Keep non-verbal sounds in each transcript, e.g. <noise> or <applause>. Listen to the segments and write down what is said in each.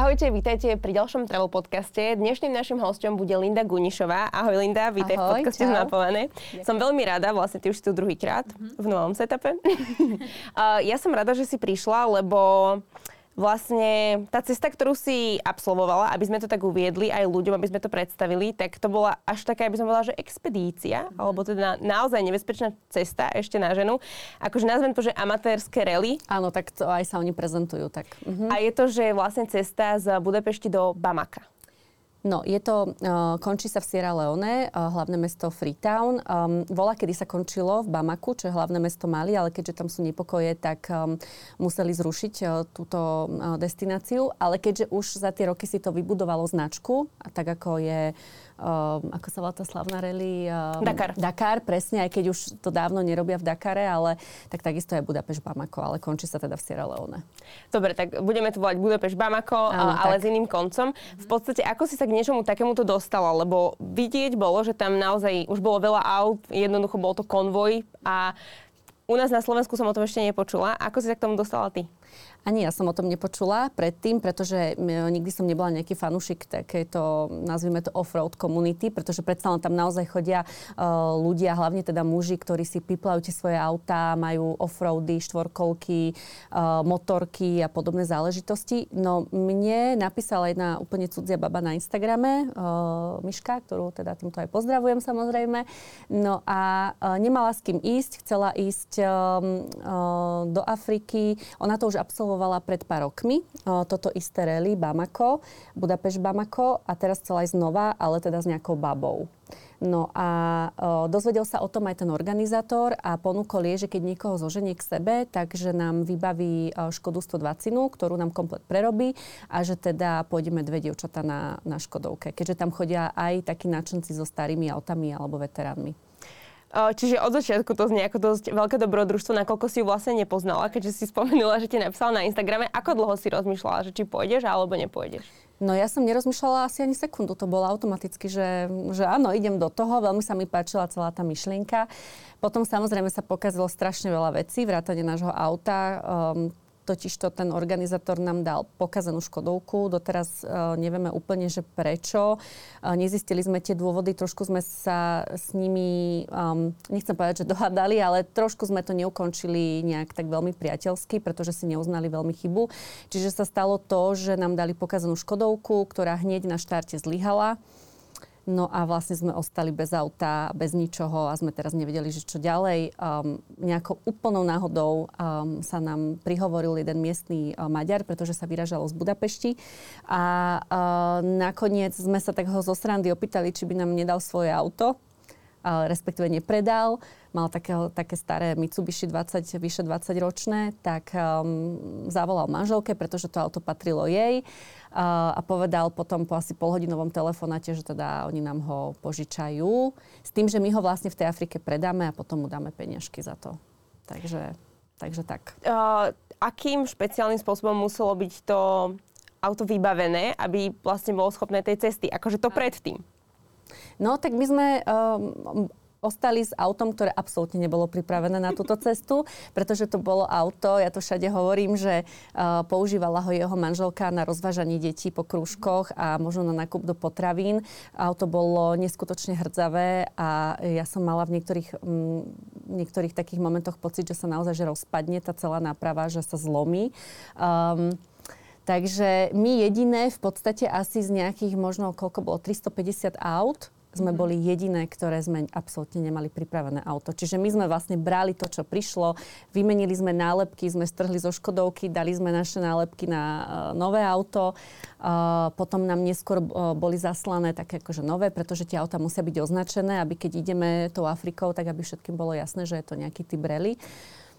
Ahojte, vítajte pri ďalšom travel podcaste. Dnešným našim hostom bude Linda Gunišová. Ahoj Linda, vítaj Ahoj, v podcaste Zmapované. Som veľmi rada, vlastne ty už tu druhýkrát mm-hmm. v novom setupe. <laughs> ja som rada, že si prišla, lebo vlastne tá cesta, ktorú si absolvovala, aby sme to tak uviedli aj ľuďom, aby sme to predstavili, tak to bola až taká, aby som povedala, že expedícia, mm-hmm. alebo teda naozaj nebezpečná cesta ešte na ženu. Akože nazvem to, že amatérske rally. Áno, tak to aj sa oni prezentujú. Tak. Mm-hmm. A je to, že vlastne cesta z Budapešti do Bamaka. No, je to, uh, končí sa v Sierra Leone, uh, hlavné mesto Freetown. Um, vola, kedy sa končilo v Bamaku, čo je hlavné mesto Mali, ale keďže tam sú nepokoje, tak um, museli zrušiť uh, túto uh, destináciu. Ale keďže už za tie roky si to vybudovalo značku, a tak ako je um, ako sa volá tá slavná rally? Um, Dakar. Dakar, presne, aj keď už to dávno nerobia v Dakare, ale tak takisto je Budapešť Bamako, ale končí sa teda v Sierra Leone. Dobre, tak budeme to volať Budapešť Bamako, Áno, ale tak. s iným koncom. V podstate, ako si sa k niečomu takémuto dostala? Lebo vidieť bolo, že tam naozaj už bolo veľa aut, jednoducho bol to konvoj a u nás na Slovensku som o tom ešte nepočula. Ako si sa k tomu dostala ty? Ani ja som o tom nepočula predtým, pretože nikdy som nebola nejaký fanúšik takéto, nazvime to off-road community, pretože predsa len tam naozaj chodia uh, ľudia, hlavne teda muži, ktorí si piplajú tie svoje autá, majú off-roady, štvorkolky, uh, motorky a podobné záležitosti. No mne napísala jedna úplne cudzia baba na Instagrame, uh, Miška, ktorú teda týmto aj pozdravujem samozrejme. No a nemala s kým ísť, chcela ísť do Afriky. Ona to už absolvovala absolvovala pred pár rokmi toto isté rally Bamako, Budapešť Bamako a teraz chcela ísť znova, ale teda s nejakou babou. No a o, dozvedel sa o tom aj ten organizátor a ponúkol je, že keď niekoho zoženie k sebe, takže nám vybaví o, Škodu 120, ktorú nám komplet prerobí a že teda pôjdeme dve dievčatá na, na Škodovke, keďže tam chodia aj takí nadšenci so starými autami alebo veteránmi. Čiže od začiatku to znie ako dosť veľké dobrodružstvo, nakoľko si ju vlastne nepoznala, keďže si <laughs> spomenula, že ti napísala na Instagrame. Ako dlho si rozmýšľala, že či pôjdeš alebo nepôjdeš? No ja som nerozmýšľala asi ani sekundu, to bolo automaticky, že, že áno, idem do toho, veľmi sa mi páčila celá tá myšlienka. Potom samozrejme sa pokazilo strašne veľa vecí, vrátane nášho auta. Um, totiž to ten organizátor nám dal pokazanú Škodovku. Doteraz uh, nevieme úplne, že prečo. Uh, nezistili sme tie dôvody, trošku sme sa s nimi, um, nechcem povedať, že dohadali, ale trošku sme to neukončili nejak tak veľmi priateľsky, pretože si neuznali veľmi chybu. Čiže sa stalo to, že nám dali pokazanú Škodovku, ktorá hneď na štarte zlyhala. No a vlastne sme ostali bez auta, bez ničoho a sme teraz nevedeli, že čo ďalej. Um, nejakou úplnou náhodou um, sa nám prihovoril jeden miestný uh, Maďar, pretože sa vyražalo z Budapešti. A uh, nakoniec sme sa tak ho zo srandy opýtali, či by nám nedal svoje auto respektíve nepredal. Mal takého, také staré Mitsubishi 20, vyše 20 ročné, tak um, zavolal manželke, pretože to auto patrilo jej a povedal potom po asi polhodinovom telefonáte, že teda oni nám ho požičajú s tým, že my ho vlastne v tej Afrike predáme a potom mu dáme peniažky za to. Takže, takže tak. Uh, akým špeciálnym spôsobom muselo byť to auto vybavené, aby vlastne bolo schopné tej cesty? Akože to predtým. No tak my sme um, ostali s autom, ktoré absolútne nebolo pripravené na túto cestu, pretože to bolo auto, ja to všade hovorím, že uh, používala ho jeho manželka na rozvážanie detí po krúžkoch a možno na nákup do potravín. Auto bolo neskutočne hrdzavé a ja som mala v niektorých, um, niektorých takých momentoch pocit, že sa naozaj že rozpadne tá celá náprava, že sa zlomí. Um, Takže my jediné v podstate asi z nejakých možno, koľko bolo, 350 aut, sme mhm. boli jediné, ktoré sme absolútne nemali pripravené auto. Čiže my sme vlastne brali to, čo prišlo, vymenili sme nálepky, sme strhli zo Škodovky, dali sme naše nálepky na uh, nové auto. Uh, potom nám neskôr uh, boli zaslané také akože nové, pretože tie auta musia byť označené, aby keď ideme tou Afrikou, tak aby všetkým bolo jasné, že je to nejaký typ rally.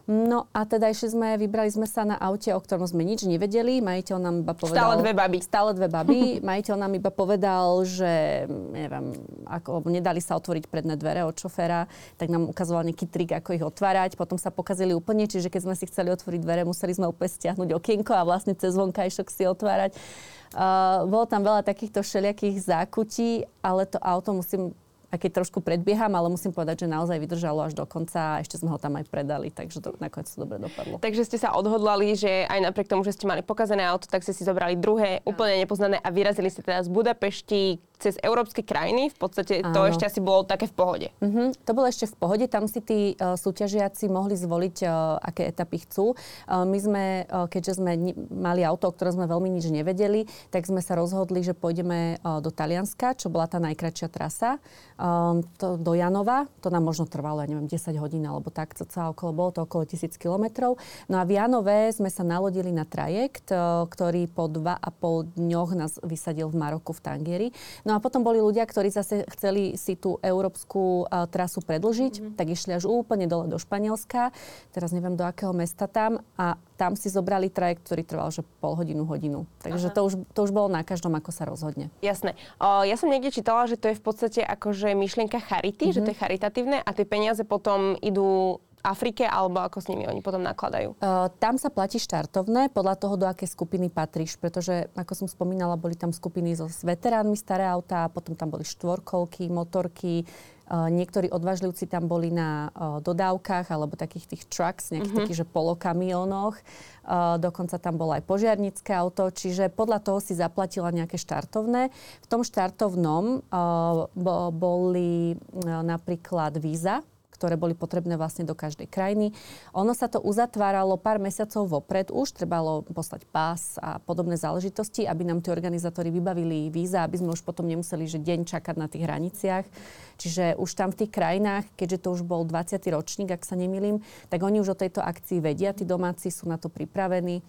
No a teda ešte sme, vybrali sme sa na aute, o ktorom sme nič nevedeli. Majiteľ nám iba povedal... Stále dve baby. Stále dve baby. <laughs> Majiteľ nám iba povedal, že neviem, ako, nedali sa otvoriť predné dvere od šoféra, tak nám ukazoval nejaký trik, ako ich otvárať. Potom sa pokazili úplne, čiže keď sme si chceli otvoriť dvere, museli sme úplne stiahnuť okienko a vlastne cez vonkajšok si otvárať. Uh, bolo tam veľa takýchto všelijakých zákutí, ale to auto musím aj keď trošku predbieham, ale musím povedať, že naozaj vydržalo až do konca a ešte sme ho tam aj predali, takže to nakoniec to dobre dopadlo. Takže ste sa odhodlali, že aj napriek tomu, že ste mali pokazené auto, tak ste si zobrali druhé, úplne nepoznané a vyrazili ste teda z Budapešti cez európske krajiny. V podstate Áno. to ešte asi bolo také v pohode. Uh-huh. To bolo ešte v pohode. Tam si tí uh, súťažiaci mohli zvoliť, uh, aké etapy chcú. Uh, my sme, uh, keďže sme ni- mali auto, o ktorom sme veľmi nič nevedeli, tak sme sa rozhodli, že pôjdeme uh, do Talianska, čo bola tá najkračšia trasa um, to, do Janova. To nám možno trvalo, ja neviem, 10 hodín alebo tak, sa okolo, bolo to okolo 1000 kilometrov. No a v Janove sme sa nalodili na trajekt, uh, ktorý po dva a pol dňoch nás vysadil v Maroku v Tangieri. No a potom boli ľudia, ktorí zase chceli si tú európsku uh, trasu predlžiť, mm-hmm. tak išli až úplne dole do Španielska. Teraz neviem, do akého mesta tam. A tam si zobrali trajekt, ktorý trval že pol hodinu, hodinu. Takže to už, to už bolo na každom, ako sa rozhodne. Jasné. O, ja som niekde čítala, že to je v podstate akože myšlienka charity, mm-hmm. že to je mhm. charitatívne a tie peniaze potom idú Afrike, alebo ako s nimi oni potom nakladajú? Uh, tam sa platí štartovné podľa toho, do aké skupiny patríš, pretože, ako som spomínala, boli tam skupiny so, s veteránmi staré autá, potom tam boli štvorkolky, motorky, Uh, niektorí odvážlivci tam boli na uh, dodávkach alebo takých tých trucks, nejakých mm-hmm. takých, že polokamionoch. Uh, dokonca tam bolo aj požiarnické auto, čiže podľa toho si zaplatila nejaké štartovné. V tom štartovnom boli napríklad víza, ktoré boli potrebné vlastne do každej krajiny. Ono sa to uzatváralo pár mesiacov vopred, už trebalo poslať pás a podobné záležitosti, aby nám tí organizátori vybavili víza, aby sme už potom nemuseli že deň čakať na tých hraniciach. Čiže už tam v tých krajinách, keďže to už bol 20. ročník, ak sa nemýlim, tak oni už o tejto akcii vedia, tí domáci sú na to pripravení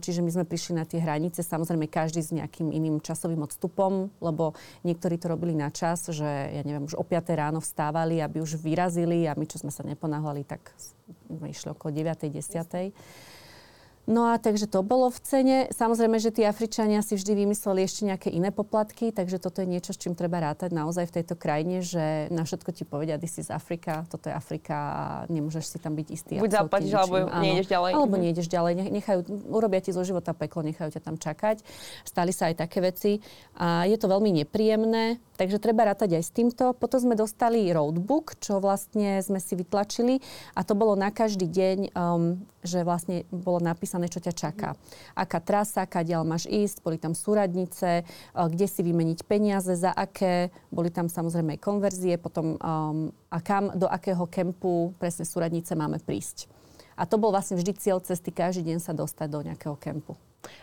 Čiže my sme prišli na tie hranice, samozrejme každý s nejakým iným časovým odstupom, lebo niektorí to robili na čas, že ja neviem, už o 5 ráno vstávali, aby už vyrazili a my, čo sme sa neponáhľali, tak sme išli okolo 9. 10. No a takže to bolo v cene. Samozrejme, že tí Afričania si vždy vymysleli ešte nejaké iné poplatky, takže toto je niečo, s čím treba rátať naozaj v tejto krajine, že na všetko ti povedia, ty si z Afrika, toto je Afrika a nemôžeš si tam byť istý. Buď zaplatíš, alebo nejdeš ďalej. Alebo mhm. nejdeš ďalej. Nechajú, urobia ti zo života peklo, nechajú ťa tam čakať. Stali sa aj také veci a je to veľmi nepríjemné. Takže treba rátať aj s týmto. Potom sme dostali roadbook, čo vlastne sme si vytlačili a to bolo na každý deň, um, že vlastne bolo napísané, čo ťa čaká. Aká trasa, kadiaľ máš ísť, boli tam súradnice, uh, kde si vymeniť peniaze, za aké, boli tam samozrejme aj konverzie, potom um, a kam, do akého kempu presne súradnice máme prísť. A to bol vlastne vždy cieľ cesty, každý deň sa dostať do nejakého kempu.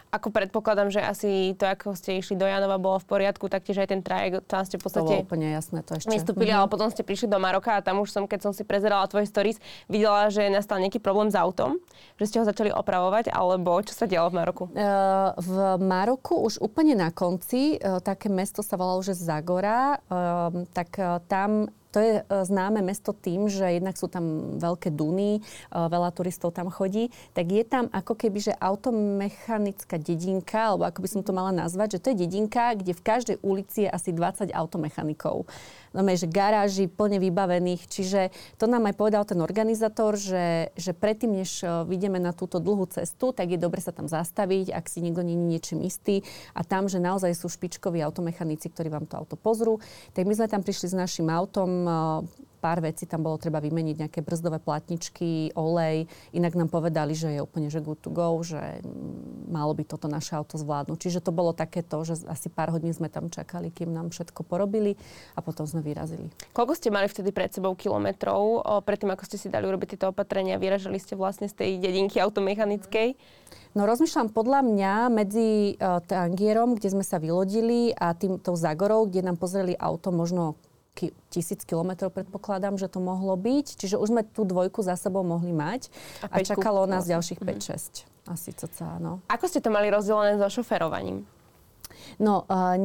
Ako predpokladám, že asi to, ako ste išli do Janova, bolo v poriadku, taktiež aj ten trajek, tam ste v podstate... To úplne jasné, to ešte. Vystúpili, mm-hmm. ale potom ste prišli do Maroka a tam už som, keď som si prezerala tvoje stories, videla, že nastal nejaký problém s autom, že ste ho začali opravovať, alebo čo sa dialo v Maroku? Uh, v Maroku už úplne na konci, uh, také mesto sa volalo, že Zagora, uh, tak uh, tam to je známe mesto tým, že jednak sú tam veľké duny, veľa turistov tam chodí, tak je tam ako keby, že automechanická dedinka, alebo ako by som to mala nazvať, že to je dedinka, kde v každej ulici je asi 20 automechanikov no, že garáži plne vybavených. Čiže to nám aj povedal ten organizátor, že, že predtým, než e, vidíme na túto dlhú cestu, tak je dobre sa tam zastaviť, ak si niekto nie je niečím istý. A tam, že naozaj sú špičkoví automechanici, ktorí vám to auto pozrú. Tak my sme tam prišli s našim autom, e, pár vecí tam bolo treba vymeniť, nejaké brzdové platničky, olej. Inak nám povedali, že je úplne že good to go, že malo by toto naše auto zvládnuť. Čiže to bolo takéto, že asi pár hodín sme tam čakali, kým nám všetko porobili a potom sme vyrazili. Koľko ste mali vtedy pred sebou kilometrov, predtým ako ste si dali urobiť tieto opatrenia? Vyražali ste vlastne z tej dedinky automechanickej? No rozmýšľam podľa mňa medzi uh, Tangierom, kde sme sa vylodili a týmto Zagorou, kde nám pozreli auto možno tisíc kilometrov predpokladám, že to mohlo byť. Čiže už sme tú dvojku za sebou mohli mať a, a čakalo nás vlastne. ďalších 5-6. Mm-hmm. Asi cca, no. Ako ste to mali rozdelené so šoferovaním? No, uh,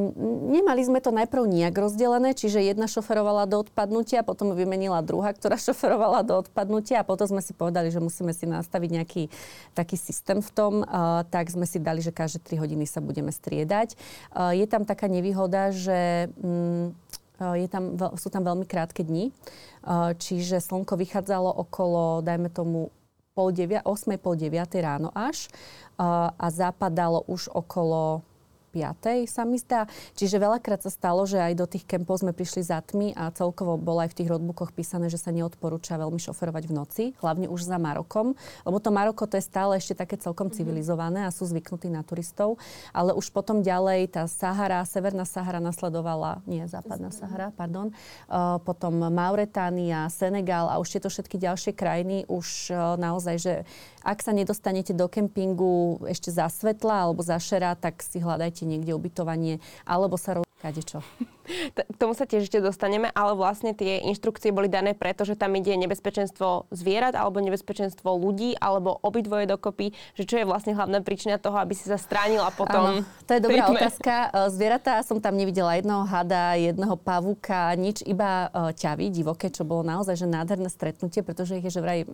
nemali sme to najprv nejak rozdelené, čiže jedna šoferovala do odpadnutia, potom vymenila druhá, ktorá <laughs> šoferovala do odpadnutia a potom sme si povedali, že musíme si nastaviť nejaký taký systém v tom, uh, tak sme si dali, že každé 3 hodiny sa budeme striedať. Uh, je tam taká nevýhoda, že um, je tam, sú tam veľmi krátke dni, čiže slnko vychádzalo okolo, dajme tomu, pol devia, 8, pol 9 ráno až. A zapadalo už okolo 5. sa mi zdá. Čiže veľakrát sa stalo, že aj do tých kempov sme prišli za tmy a celkovo bolo aj v tých roadbookoch písané, že sa neodporúča veľmi šoferovať v noci, hlavne už za Marokom, lebo to Maroko to je stále ešte také celkom mm-hmm. civilizované a sú zvyknutí na turistov, ale už potom ďalej tá Sahara, Severná Sahara nasledovala, nie, Západná Sahara, pardon, uh, potom Mauretánia, Senegal a už tieto všetky ďalšie krajiny už uh, naozaj, že ak sa nedostanete do kempingu ešte za svetla alebo za šera, tak si hľadajte niekde ubytovanie alebo sa rozkáde čo. K tomu sa tiež ešte dostaneme, ale vlastne tie inštrukcie boli dané preto, že tam ide nebezpečenstvo zvierat alebo nebezpečenstvo ľudí alebo obidvoje dokopy, že čo je vlastne hlavná príčina toho, aby si sa stránila potom. Áno, to je dobrá rytme. otázka. E, zvieratá som tam nevidela jedného hada, jedného pavúka, nič, iba e, ťavy divoké, čo bolo naozaj že nádherné stretnutie, pretože ich je že vraj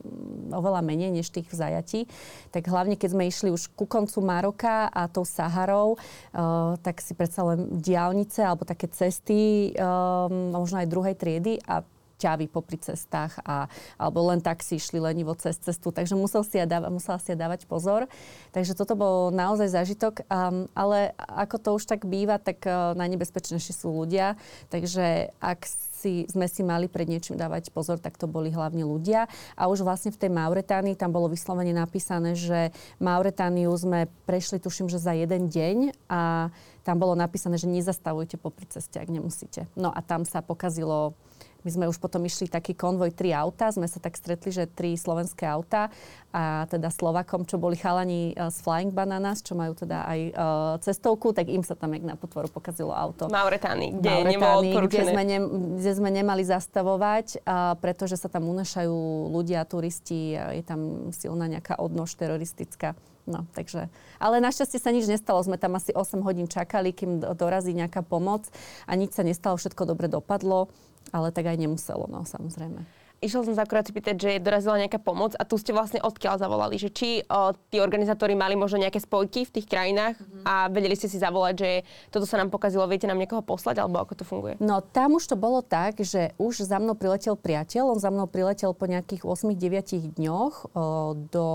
oveľa menej než tých v zajatí. Tak hlavne, keď sme išli už ku koncu Maroka a tou Saharou, uh, tak si predsa len diálnice alebo také cesty, um, možno aj druhej triedy a ťavy popri cestách a, alebo len tak si išli lenivo cez cestu, takže musel si ja dáva, musela si ja dávať pozor. Takže toto bol naozaj zážitok, um, ale ako to už tak býva, tak uh, najnebezpečnejší sú ľudia, takže ak si, sme si mali pred niečím dávať pozor, tak to boli hlavne ľudia. A už vlastne v tej Mauretánii tam bolo vyslovene napísané, že Mauretániu sme prešli, tuším, že za jeden deň a tam bolo napísané, že nezastavujte popri ceste, ak nemusíte. No a tam sa pokazilo my sme už potom išli taký konvoj tri auta, sme sa tak stretli, že tri slovenské auta a teda Slovakom, čo boli chalani uh, z Flying Bananas, čo majú teda aj uh, cestovku, tak im sa tam jak na potvoru pokazilo auto. Mauretánii, kde Mauretánii, kde sme, ne, kde sme nemali zastavovať, pretože sa tam unašajú ľudia, turisti, je tam silná nejaká odnož teroristická. No, takže, ale našťastie sa nič nestalo. Sme tam asi 8 hodín čakali, kým dorazí nejaká pomoc a nič sa nestalo, všetko dobre dopadlo ale tak aj nemuselo, no samozrejme. Išla som sa akurát pýtať, že dorazila nejaká pomoc a tu ste vlastne odkiaľ zavolali, že či o, tí organizátori mali možno nejaké spojky v tých krajinách mm-hmm. a vedeli ste si zavolať, že toto sa nám pokazilo, viete nám niekoho poslať, alebo ako to funguje? No tam už to bolo tak, že už za mnou priletel priateľ, on za mnou priletel po nejakých 8-9 dňoch o, do,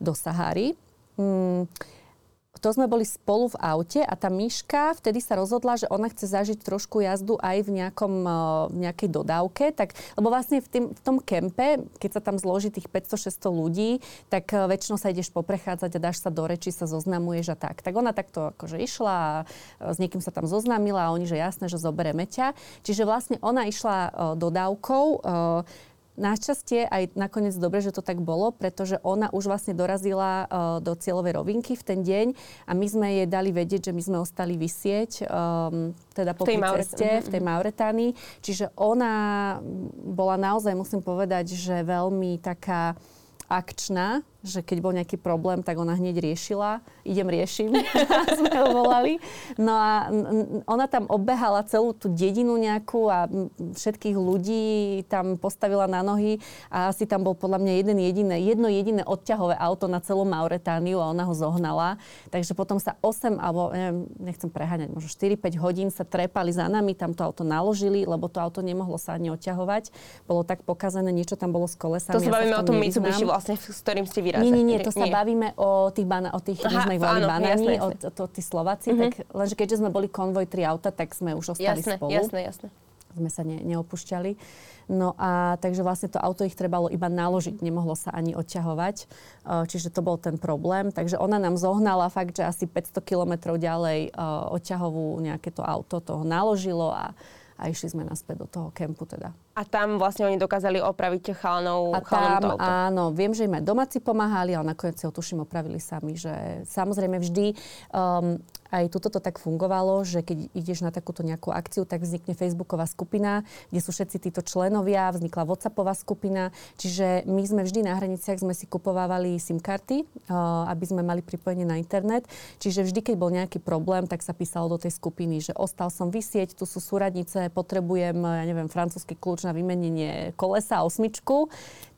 do Sahary. Mm, to sme boli spolu v aute a tá Myška vtedy sa rozhodla, že ona chce zažiť trošku jazdu aj v, nejakom, e, v nejakej dodávke. Tak, lebo vlastne v, tým, v tom kempe, keď sa tam zloží tých 500-600 ľudí, tak e, väčšinou sa ideš poprechádzať a dáš sa do reči, sa zoznamuješ a tak. Tak ona takto akože išla a e, s niekým sa tam zoznamila a oni, že jasné, že zoberieme ťa. Čiže vlastne ona išla dodávkou Našťastie aj nakoniec dobre, že to tak bolo, pretože ona už vlastne dorazila uh, do cieľovej rovinky v ten deň a my sme jej dali vedieť, že my sme ostali vysieť, um, teda po tej ceste Mauret- v tej Mauretánii. Čiže ona bola naozaj, musím povedať, že veľmi taká akčná, že keď bol nejaký problém, tak ona hneď riešila. Idem, riešim, <laughs> sme ho volali. No a ona tam obehala celú tú dedinu nejakú a všetkých ľudí tam postavila na nohy a asi tam bol podľa mňa jeden jediné, jedno jediné odťahové auto na celú Mauretániu a ona ho zohnala. Takže potom sa 8 alebo neviem, nechcem preháňať, možno 4-5 hodín sa trepali za nami, tam to auto naložili, lebo to auto nemohlo sa ani odťahovať. Bolo tak pokazané, niečo tam bolo s kolesami. To sa bavíme ja o tom Mitsubishi vlastne, s ktorým ste výraze. Nie, nie, nie, to sa nie. bavíme o tých, bana, o tých Aha, sme ich volali banáni, o to, tí Slováci, mm-hmm. tak lenže keďže sme boli konvoj tri auta, tak sme už ostali jasné, spolu. Jasné, jasné. Sme sa ne, neopúšťali. No a takže vlastne to auto ich trebalo iba naložiť, nemohlo sa ani odťahovať. Čiže to bol ten problém. Takže ona nám zohnala fakt, že asi 500 kilometrov ďalej odťahovú nejaké to auto toho naložilo a a išli sme naspäť do toho kempu teda. A tam vlastne oni dokázali opraviť chalanov, a tam, áno, viem, že im aj domáci pomáhali, ale nakoniec si ho tuším opravili sami, že samozrejme vždy um, aj tuto to tak fungovalo, že keď ideš na takúto nejakú akciu, tak vznikne Facebooková skupina, kde sú všetci títo členovia, vznikla WhatsAppová skupina, čiže my sme vždy na hraniciach sme si kupovávali SIM karty, uh, aby sme mali pripojenie na internet, čiže vždy, keď bol nejaký problém, tak sa písalo do tej skupiny, že ostal som vysieť, tu sú súradnice, potrebujem, ja neviem, francúzsky kľúč na vymenenie kolesa, osmičku,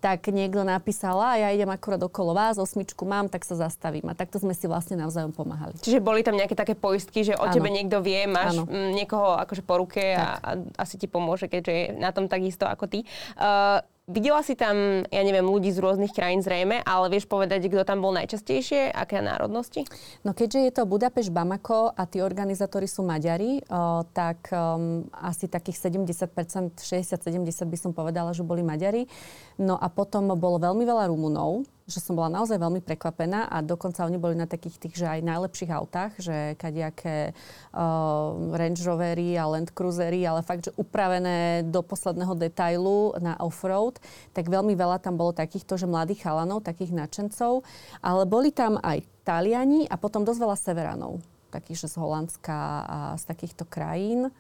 tak niekto napísal, a ja idem akurát okolo vás, osmičku mám, tak sa zastavím. A takto sme si vlastne navzájom pomáhali. Čiže boli tam nejaké také poistky, že o ano. tebe niekto vie, máš ano. niekoho akože po ruke a, a asi ti pomôže, keďže je na tom takisto ako ty. Uh, Videla si tam, ja neviem, ľudí z rôznych krajín zrejme, ale vieš povedať, kto tam bol najčastejšie, aké národnosti? No keďže je to Budapešť, Bamako a tí organizátori sú Maďari, o, tak um, asi takých 70%, 60-70 by som povedala, že boli Maďari. No a potom bolo veľmi veľa Rumunov, že som bola naozaj veľmi prekvapená a dokonca oni boli na takých tých, že aj najlepších autách, že kadejaké uh, Range Rovery a Land Cruisery, ale fakt, že upravené do posledného detailu na off-road, tak veľmi veľa tam bolo takýchto, že mladých chalanov, takých nadšencov, ale boli tam aj Taliani a potom dosť veľa Severanov, takých, že z Holandska a z takýchto krajín.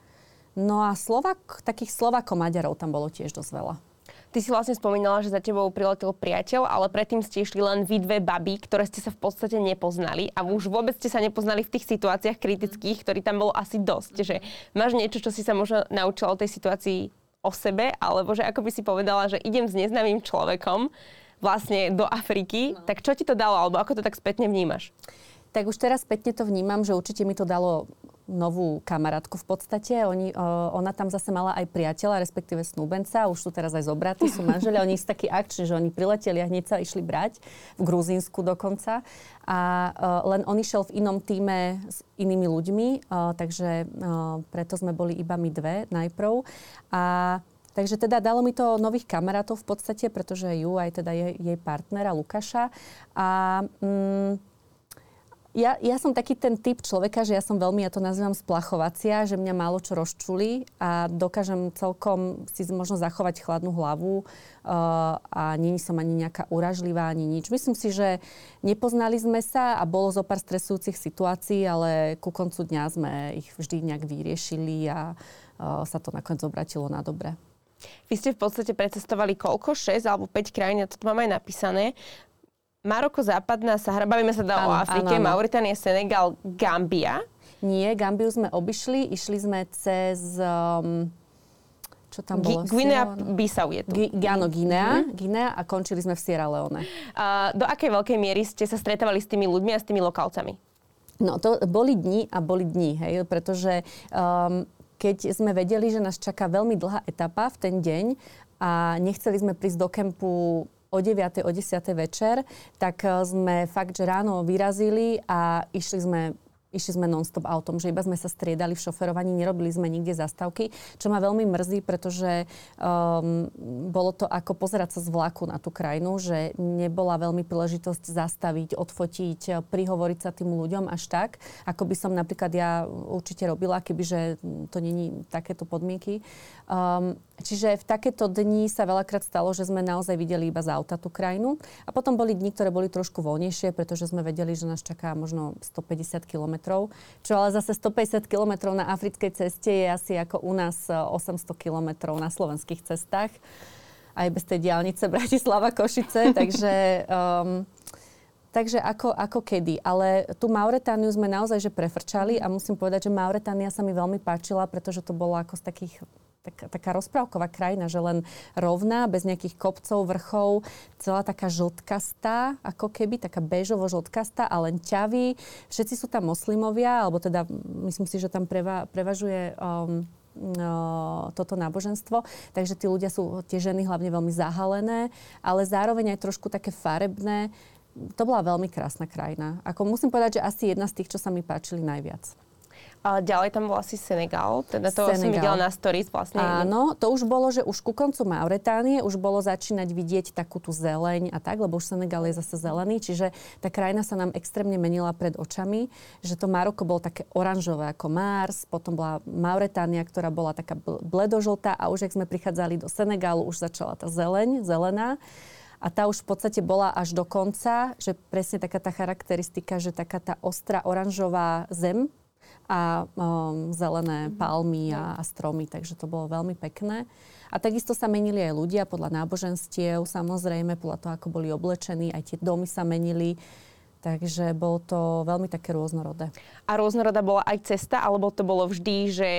No a Slovak, takých Slovako-Maďarov tam bolo tiež dosť veľa. Ty si vlastne spomínala, že za tebou priletel priateľ, ale predtým ste išli len vy dve baby, ktoré ste sa v podstate nepoznali a už vôbec ste sa nepoznali v tých situáciách kritických, ktorý tam bolo asi dosť. Že máš niečo, čo si sa možno naučila o tej situácii o sebe, alebo že ako by si povedala, že idem s neznámym človekom vlastne do Afriky, no. tak čo ti to dalo, alebo ako to tak spätne vnímaš? Tak už teraz spätne to vnímam, že určite mi to dalo novú kamarátku v podstate. Oni, ona tam zase mala aj priateľa, respektíve snúbenca, už sú teraz aj zobratí, sú manželia. Oni sú takí akční, že oni prileteli a hneď sa išli brať, v Gruzínsku dokonca. A len on išiel v inom týme s inými ľuďmi, takže preto sme boli iba my dve najprv. A Takže teda dalo mi to nových kamarátov v podstate, pretože ju aj teda jej, jej partnera Lukáša. A mm, ja, ja som taký ten typ človeka, že ja som veľmi, ja to nazývam splachovacia, že mňa málo čo rozčuli a dokážem celkom si možno zachovať chladnú hlavu uh, a nie som ani nejaká uražlivá, ani nič. Myslím si, že nepoznali sme sa a bolo zo pár stresujúcich situácií, ale ku koncu dňa sme ich vždy nejak vyriešili a uh, sa to nakoniec obratilo na dobre. Vy ste v podstate precestovali koľko? 6 alebo 5 krajín, ja to mám aj napísané. Maroko, Západná Sahara, bavíme sa teda o Afrike, ano. Mauritánia, Senegal, Gambia. Nie, Gambiu sme obišli, išli sme cez... Um, čo tam bolo? Guinea Bissau je tu. G- áno, Guinea, mm-hmm. Guinea a končili sme v Sierra Leone. Uh, do akej veľkej miery ste sa stretávali s tými ľuďmi a s tými lokálcami? No, to boli dni a boli dni, hej, pretože um, keď sme vedeli, že nás čaká veľmi dlhá etapa v ten deň a nechceli sme prísť do kempu o 9. o 10. večer, tak eh, sme fakt, že ráno vyrazili a išli sme išli sme non-stop autom, že iba sme sa striedali v šoferovaní, nerobili sme nikde zastavky, čo ma veľmi mrzí, pretože um, bolo to ako pozerať sa z vlaku na tú krajinu, že nebola veľmi príležitosť zastaviť, odfotiť, prihovoriť sa tým ľuďom až tak, ako by som napríklad ja určite robila, kebyže to není takéto podmienky. Um, čiže v takéto dni sa veľakrát stalo, že sme naozaj videli iba z auta tú krajinu. A potom boli dni, ktoré boli trošku voľnejšie, pretože sme vedeli, že nás čaká možno 150 kilometrov. Čo ale zase 150 kilometrov na africkej ceste je asi ako u nás 800 e, kilometrov na slovenských cestách. Aj bez tej diálnice <laughs> Bratislava-Košice. takže... Um, Takže ako, ako kedy. Ale tú Mauretániu sme naozaj že prefrčali a musím povedať, že Mauretánia sa mi veľmi páčila, pretože to bolo ako z takých tak, taká rozprávková krajina, že len rovná, bez nejakých kopcov, vrchov, celá taká žltkastá, ako keby, taká bežovo-žltkastá a len ťavy. Všetci sú tam moslimovia, alebo teda myslím si, že tam preva, prevažuje um, no, toto náboženstvo. Takže tí ľudia sú, tie ženy hlavne veľmi zahalené, ale zároveň aj trošku také farebné. To bola veľmi krásna krajina. Ako musím povedať, že asi jedna z tých, čo sa mi páčili najviac. A ďalej tam bol asi Senegal, teda to Senegal. som videla na stories vlastne. Áno, to už bolo, že už ku koncu Mauretánie už bolo začínať vidieť takú tú zeleň a tak, lebo už Senegal je zase zelený, čiže tá krajina sa nám extrémne menila pred očami, že to Maroko bolo také oranžové ako Mars, potom bola Mauretánia, ktorá bola taká bledožltá a už ak sme prichádzali do Senegalu, už začala tá zeleň, zelená. A tá už v podstate bola až do konca, že presne taká tá charakteristika, že taká tá ostrá oranžová zem a um, zelené mm-hmm. palmy a, a stromy, takže to bolo veľmi pekné. A takisto sa menili aj ľudia podľa náboženstiev, samozrejme podľa toho, ako boli oblečení, aj tie domy sa menili. Takže bolo to veľmi také rôznorodé. A rôznorodá bola aj cesta, alebo to bolo vždy, že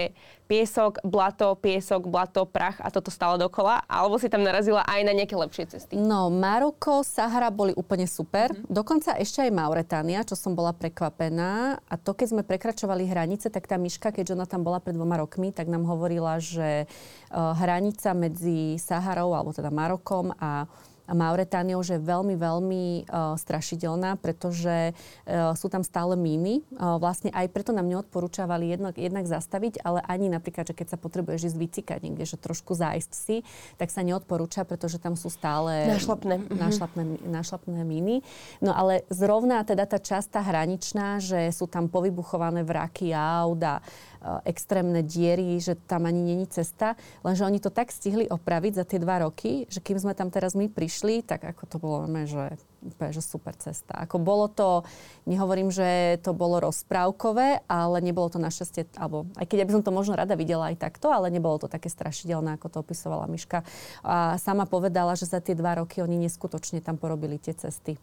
piesok, blato, piesok, blato, prach a toto stále dokola? Alebo si tam narazila aj na nejaké lepšie cesty? No, Maroko, Sahara boli úplne super. Mm-hmm. Dokonca ešte aj Mauretánia, čo som bola prekvapená. A to, keď sme prekračovali hranice, tak tá myška, keďže ona tam bola pred dvoma rokmi, tak nám hovorila, že uh, hranica medzi Saharou, alebo teda Marokom a Mauretániou, že je veľmi, veľmi uh, strašidelná, pretože uh, sú tam stále míny. Uh, vlastne aj preto nám neodporúčavali jednak, jednak zastaviť, ale ani napríklad, že keď sa potrebuješ ísť vycikať niekde, že trošku zájsť si, tak sa neodporúča, pretože tam sú stále našlapné, mhm. našlapné, našlapné míny. No ale zrovna teda tá časť tá hraničná, že sú tam povybuchované vraky aut a Eh, extrémne diery, že tam ani není cesta. Lenže oni to tak stihli opraviť za tie dva roky, že kým sme tam teraz my prišli, tak ako to bolo, že úplne, že super cesta. Ako bolo to, nehovorím, že to bolo rozprávkové, ale nebolo to našťastie, alebo aj keď by som to možno rada videla aj takto, ale nebolo to také strašidelné, ako to opisovala Miška. A sama povedala, že za tie dva roky oni neskutočne tam porobili tie cesty.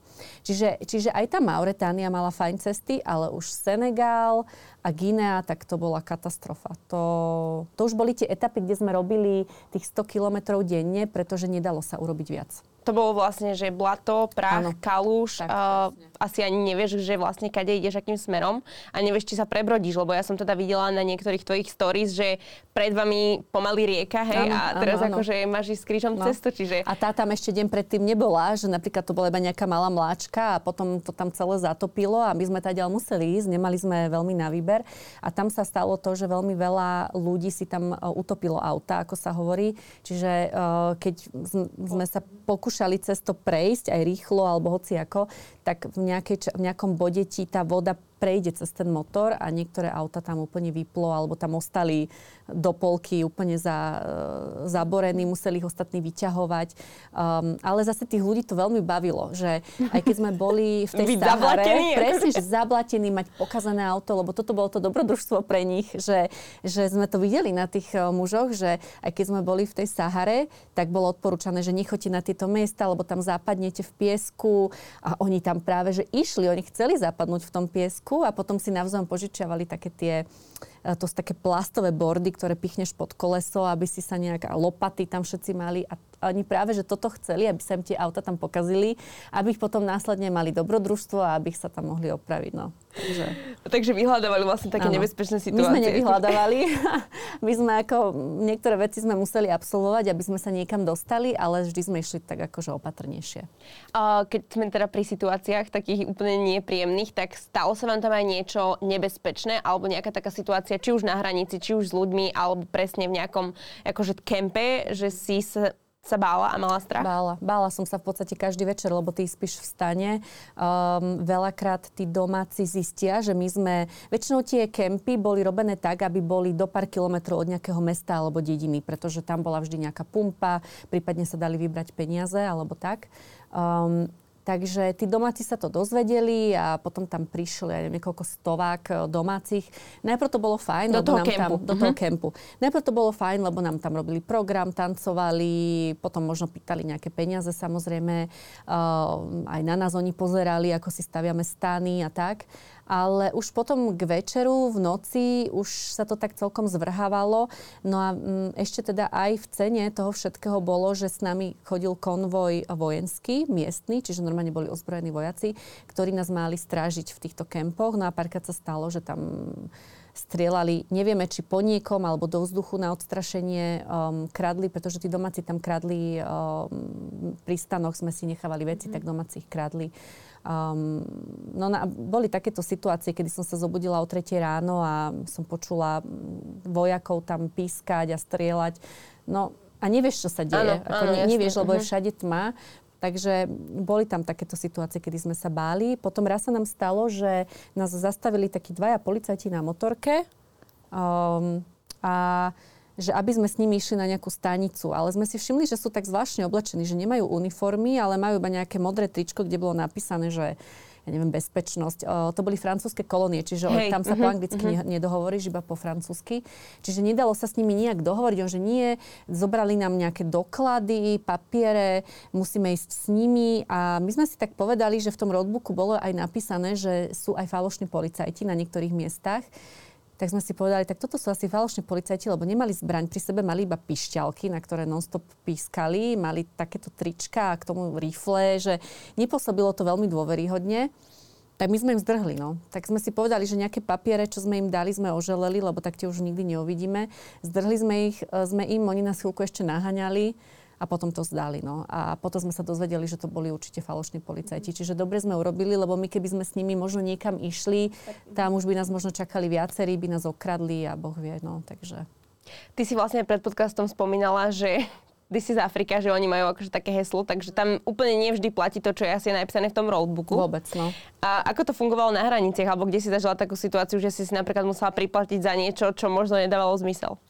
Čiže, čiže aj tá Mauretánia mala fajn cesty, ale už Senegal a Guinea, tak to bola katastrofa. To, to už boli tie etapy, kde sme robili tých 100 kilometrov denne, pretože nedalo sa urobiť viac to bolo vlastne, že blato, prach, ano. kalúš. Tak, uh, asi ani nevieš, že vlastne kade ideš, akým smerom a nevieš, či sa prebrodíš, lebo ja som teda videla na niektorých tvojich stories, že pred vami pomaly rieka, hej, ano, a teraz ano, akože ano. máš ísť krížom no. cestu, čiže... A tá tam ešte deň predtým nebola, že napríklad to bola iba nejaká malá mláčka a potom to tam celé zatopilo a my sme tady museli ísť, nemali sme veľmi na výber. A tam sa stalo to, že veľmi veľa ľudí si tam e, utopilo auta, ako sa hovorí. Čiže uh, keď sme sa pokúšali pokúšali cez to prejsť aj rýchlo alebo hociako, tak v, nejakej, v nejakom bode ti tá voda prejde cez ten motor a niektoré auta tam úplne vyplo alebo tam ostali do polky úplne za, e, zaborení, museli ich ostatní vyťahovať. Um, ale zase tých ľudí to veľmi bavilo, že aj keď sme boli v tej Sahare, presne, že zablatení mať pokazané auto, lebo toto bolo to dobrodružstvo pre nich, že, že sme to videli na tých uh, mužoch, že aj keď sme boli v tej Sahare, tak bolo odporúčané, že nechoďte na tieto miesta, lebo tam zapadnete v piesku a oni tam práve, že išli, oni chceli zapadnúť v tom piesku a potom si navzájom požičiavali také tie, to sú také plastové bordy, ktoré pichneš pod koleso, aby si sa nejak, a lopaty tam všetci mali a oni práve, že toto chceli, aby sa im tie auta tam pokazili, aby ich potom následne mali dobrodružstvo a aby ich sa tam mohli opraviť. No. Takže, Takže vyhľadávali vlastne také ano. nebezpečné situácie. My sme nevyhľadávali. <laughs> <laughs> My sme ako, niektoré veci sme museli absolvovať, aby sme sa niekam dostali, ale vždy sme išli tak akože opatrnejšie. A keď sme teda pri situáciách takých úplne nepríjemných, tak stalo sa vám tam aj niečo nebezpečné alebo nejaká taká situácia, či už na hranici, či už s ľuďmi, alebo presne v nejakom akože kempe, že si sa sa bála a mala strach? Bála. Bála som sa v podstate každý večer, lebo ty spíš v stane. Um, veľakrát tí domáci zistia, že my sme... Väčšinou tie kempy boli robené tak, aby boli do pár kilometrov od nejakého mesta alebo dediny, pretože tam bola vždy nejaká pumpa, prípadne sa dali vybrať peniaze alebo tak. Um, Takže tí domáci sa to dozvedeli a potom tam prišli aj niekoľko stovák e, domácich. Najprv to bolo fajn, do toho nám kempu. tam, do toho uh-huh. kempu. Najprv to bolo fajn, lebo nám tam robili program, tancovali, potom možno pýtali nejaké peniaze samozrejme. Uh, aj na nás oni pozerali, ako si staviame stany a tak ale už potom k večeru, v noci, už sa to tak celkom zvrhávalo. No a m, mm, ešte teda aj v cene toho všetkého bolo, že s nami chodil konvoj vojenský, miestny, čiže normálne boli ozbrojení vojaci, ktorí nás mali strážiť v týchto kempoch. No a párkrát sa stalo, že tam strieľali, nevieme, či po niekom alebo do vzduchu na odstrašenie um, kradli, pretože tí domáci tam kradli, um, pri stanoch sme si nechávali veci, mm. tak domáci ich kradli. Um, no na, boli takéto situácie, kedy som sa zobudila o 3 ráno a som počula vojakov tam pískať a strieľať. No a nevieš, čo sa deje. Áno, Ako áno, ne, nevieš, lebo je mhm. všade tma. Takže boli tam takéto situácie, kedy sme sa báli. Potom raz sa nám stalo, že nás zastavili takí dvaja policajti na motorke um, a že aby sme s nimi išli na nejakú stanicu. Ale sme si všimli, že sú tak zvláštne oblečení, že nemajú uniformy, ale majú iba nejaké modré tričko, kde bolo napísané, že ja neviem, bezpečnosť. O, to boli francúzske kolónie, čiže Hej, tam sa uh-huh, po anglicky uh-huh. nedohovoríš, iba po francúzsky. Čiže nedalo sa s nimi nejak dohovoriť, že nie, zobrali nám nejaké doklady, papiere, musíme ísť s nimi a my sme si tak povedali, že v tom roadbooku bolo aj napísané, že sú aj falošní policajti na niektorých miestach tak sme si povedali, tak toto sú asi falošní policajti, lebo nemali zbraň pri sebe, mali iba pišťalky, na ktoré nonstop pískali, mali takéto trička a k tomu rifle, že nepôsobilo to veľmi dôveryhodne. Tak my sme im zdrhli, no. Tak sme si povedali, že nejaké papiere, čo sme im dali, sme oželeli, lebo tak tie už nikdy neuvidíme. Zdrhli sme ich, e, sme im, oni nás chvíľku ešte naháňali a potom to zdali. No. A potom sme sa dozvedeli, že to boli určite falošní policajti. Čiže dobre sme urobili, lebo my keby sme s nimi možno niekam išli, tam už by nás možno čakali viacerí, by nás okradli a Boh vie. No. Takže... Ty si vlastne pred podcastom spomínala, že <laughs> ty si z Afrika, že oni majú akože také heslo, takže tam úplne nevždy platí to, čo je asi napísané v tom roadbooku. Vôbec, no. A ako to fungovalo na hraniciach, alebo kde si zažila takú situáciu, že si si napríklad musela priplatiť za niečo, čo možno nedávalo zmysel?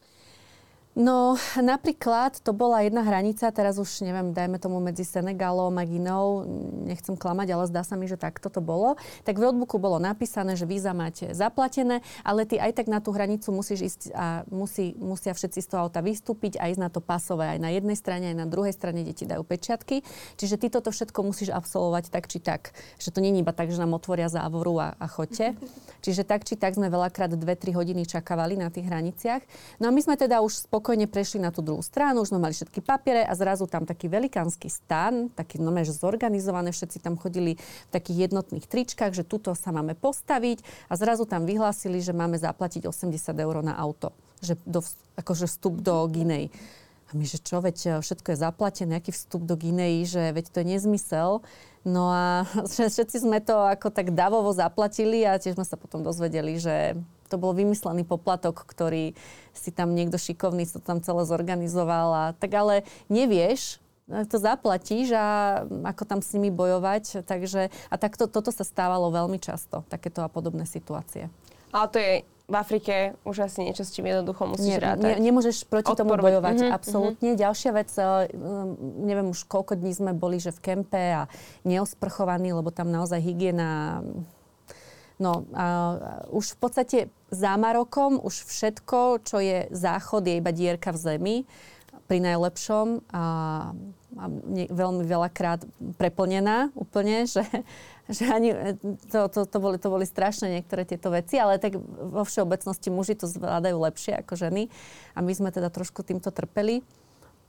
No, napríklad to bola jedna hranica, teraz už neviem, dajme tomu medzi Senegalom a Ginou, nechcem klamať, ale zdá sa mi, že takto to bolo. Tak v roadbooku bolo napísané, že víza máte zaplatené, ale ty aj tak na tú hranicu musíš ísť a musí, musia všetci z toho auta vystúpiť a ísť na to pasové aj na jednej strane, aj na druhej strane deti dajú pečiatky. Čiže ty toto všetko musíš absolvovať tak či tak. Že to je iba tak, že nám otvoria závoru a, a chodte. <laughs> Čiže tak či tak sme veľakrát 2-3 hodiny čakávali na tých hraniciach. No a my sme teda už spokojne prešli na tú druhú stranu, už sme mali všetky papiere a zrazu tam taký velikánsky stan, taký no zorganizované, všetci tam chodili v takých jednotných tričkách, že tuto sa máme postaviť a zrazu tam vyhlásili, že máme zaplatiť 80 eur na auto, že do, akože vstup do Ginej. A my, že čo, veď všetko je zaplatené, nejaký vstup do Gineji, že veď to je nezmysel. No a <laughs> všetci sme to ako tak davovo zaplatili a tiež sme sa potom dozvedeli, že to bol vymyslený poplatok, ktorý si tam niekto šikovný to tam celé zorganizoval. A, tak ale nevieš, to zaplatíš a ako tam s nimi bojovať. Takže, a takto, toto sa stávalo veľmi často, takéto a podobné situácie. Ale to je v Afrike už asi niečo, s čím jednoducho musíš nie, rátať. Ne, nemôžeš proti Odporovať. tomu bojovať, mm-hmm, absolútne. Mm-hmm. Ďalšia vec, uh, neviem už koľko dní sme boli, že v kempe a neosprchovaní, lebo tam naozaj hygiena No a už v podstate za Marokom už všetko, čo je záchod, je iba dierka v zemi pri najlepšom a, a ne, veľmi veľakrát preplnená úplne, <laughs> že, že ani, to, to, to, boli, to boli strašné niektoré tieto veci, ale tak vo všeobecnosti muži to zvládajú lepšie ako ženy a my sme teda trošku týmto trpeli.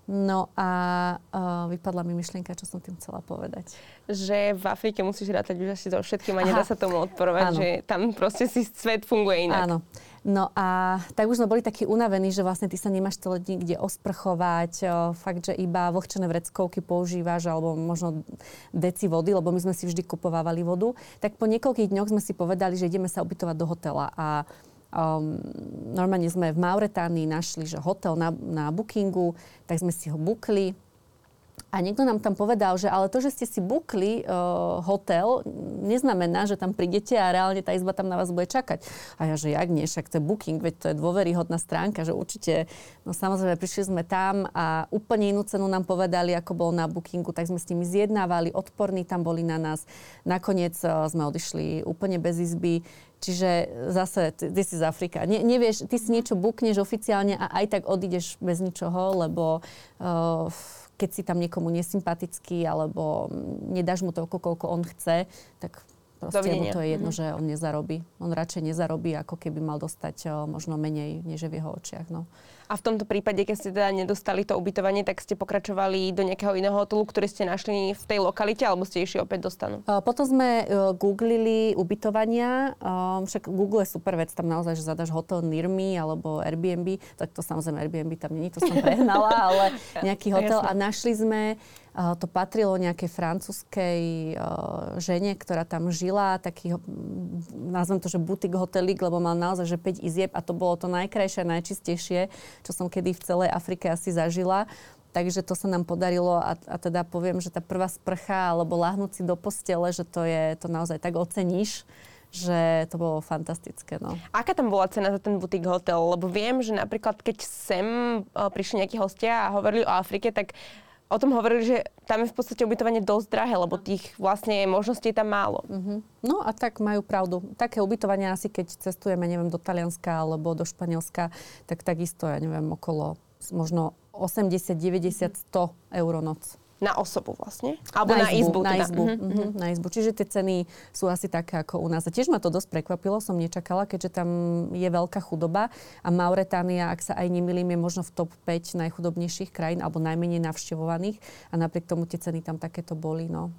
No a uh, vypadla mi myšlienka, čo som tým chcela povedať. Že v Afrike musíš rátať už asi so všetkým a nedá sa tomu odporovať, Áno. že tam proste si svet funguje inak. Áno. No a tak už sme boli takí unavení, že vlastne ty sa nemáš celé dní kde osprchovať, o, fakt, že iba vlhčené vreckovky používaš alebo možno deci vody, lebo my sme si vždy kupovávali vodu. Tak po niekoľkých dňoch sme si povedali, že ideme sa ubytovať do hotela a Um, normálne sme v Mauretánii našli že hotel na, na bookingu, tak sme si ho bukli. A niekto nám tam povedal, že ale to, že ste si bukli uh, hotel, neznamená, že tam prídete a reálne tá izba tam na vás bude čakať. A ja, že jak nie, však to je booking, veď to je dôveryhodná stránka, že určite, no samozrejme, prišli sme tam a úplne inú cenu nám povedali, ako bolo na bookingu, tak sme s nimi zjednávali, odporní tam boli na nás. Nakoniec uh, sme odišli úplne bez izby. Čiže zase, ty si z Afrika. Ne, nevieš, ty si niečo bukneš oficiálne a aj tak odídeš bez ničoho, lebo uh, keď si tam niekomu nesympatický alebo nedáš mu toľko, koľko on chce, tak proste mu to je jedno, mm-hmm. že on nezarobí. On radšej nezarobí, ako keby mal dostať možno menej, než je v jeho očiach. No. A v tomto prípade, keď ste teda nedostali to ubytovanie, tak ste pokračovali do nejakého iného hotelu, ktorý ste našli v tej lokalite, alebo ste išli opäť do stanu? Potom sme googlili ubytovania. Však Google je super vec, tam naozaj, že zadaš hotel near me alebo Airbnb. Tak to samozrejme Airbnb tam není, to som <laughs> prehnala, ale nejaký hotel. A našli sme to patrilo nejakej francúzskej žene, ktorá tam žila, taký, nazvem to, že butik hotelík, lebo mal naozaj, že 5 izieb a to bolo to najkrajšie, najčistejšie, čo som kedy v celej Afrike asi zažila. Takže to sa nám podarilo a, a teda poviem, že tá prvá sprcha alebo lahnúť si do postele, že to je, to naozaj tak oceníš že to bolo fantastické. No. Aká tam bola cena za ten butik hotel? Lebo viem, že napríklad keď sem prišli nejakí hostia a hovorili o Afrike, tak o tom hovorili, že tam je v podstate ubytovanie dosť drahé, lebo tých vlastne možností je tam málo. Uh-huh. No a tak majú pravdu. Také ubytovanie asi, keď cestujeme, neviem, do Talianska alebo do Španielska, tak takisto, ja neviem, okolo možno 80, 90, 100 eur noc. Na osobu vlastne? Alebo na, na izbu? Na teda. izbu, mm-hmm. Mm-hmm. na izbu. Čiže tie ceny sú asi také ako u nás. A tiež ma to dosť prekvapilo, som nečakala, keďže tam je veľká chudoba a Mauretánia, ak sa aj nemilím, je možno v top 5 najchudobnejších krajín alebo najmenej navštevovaných a napriek tomu tie ceny tam takéto boli. No.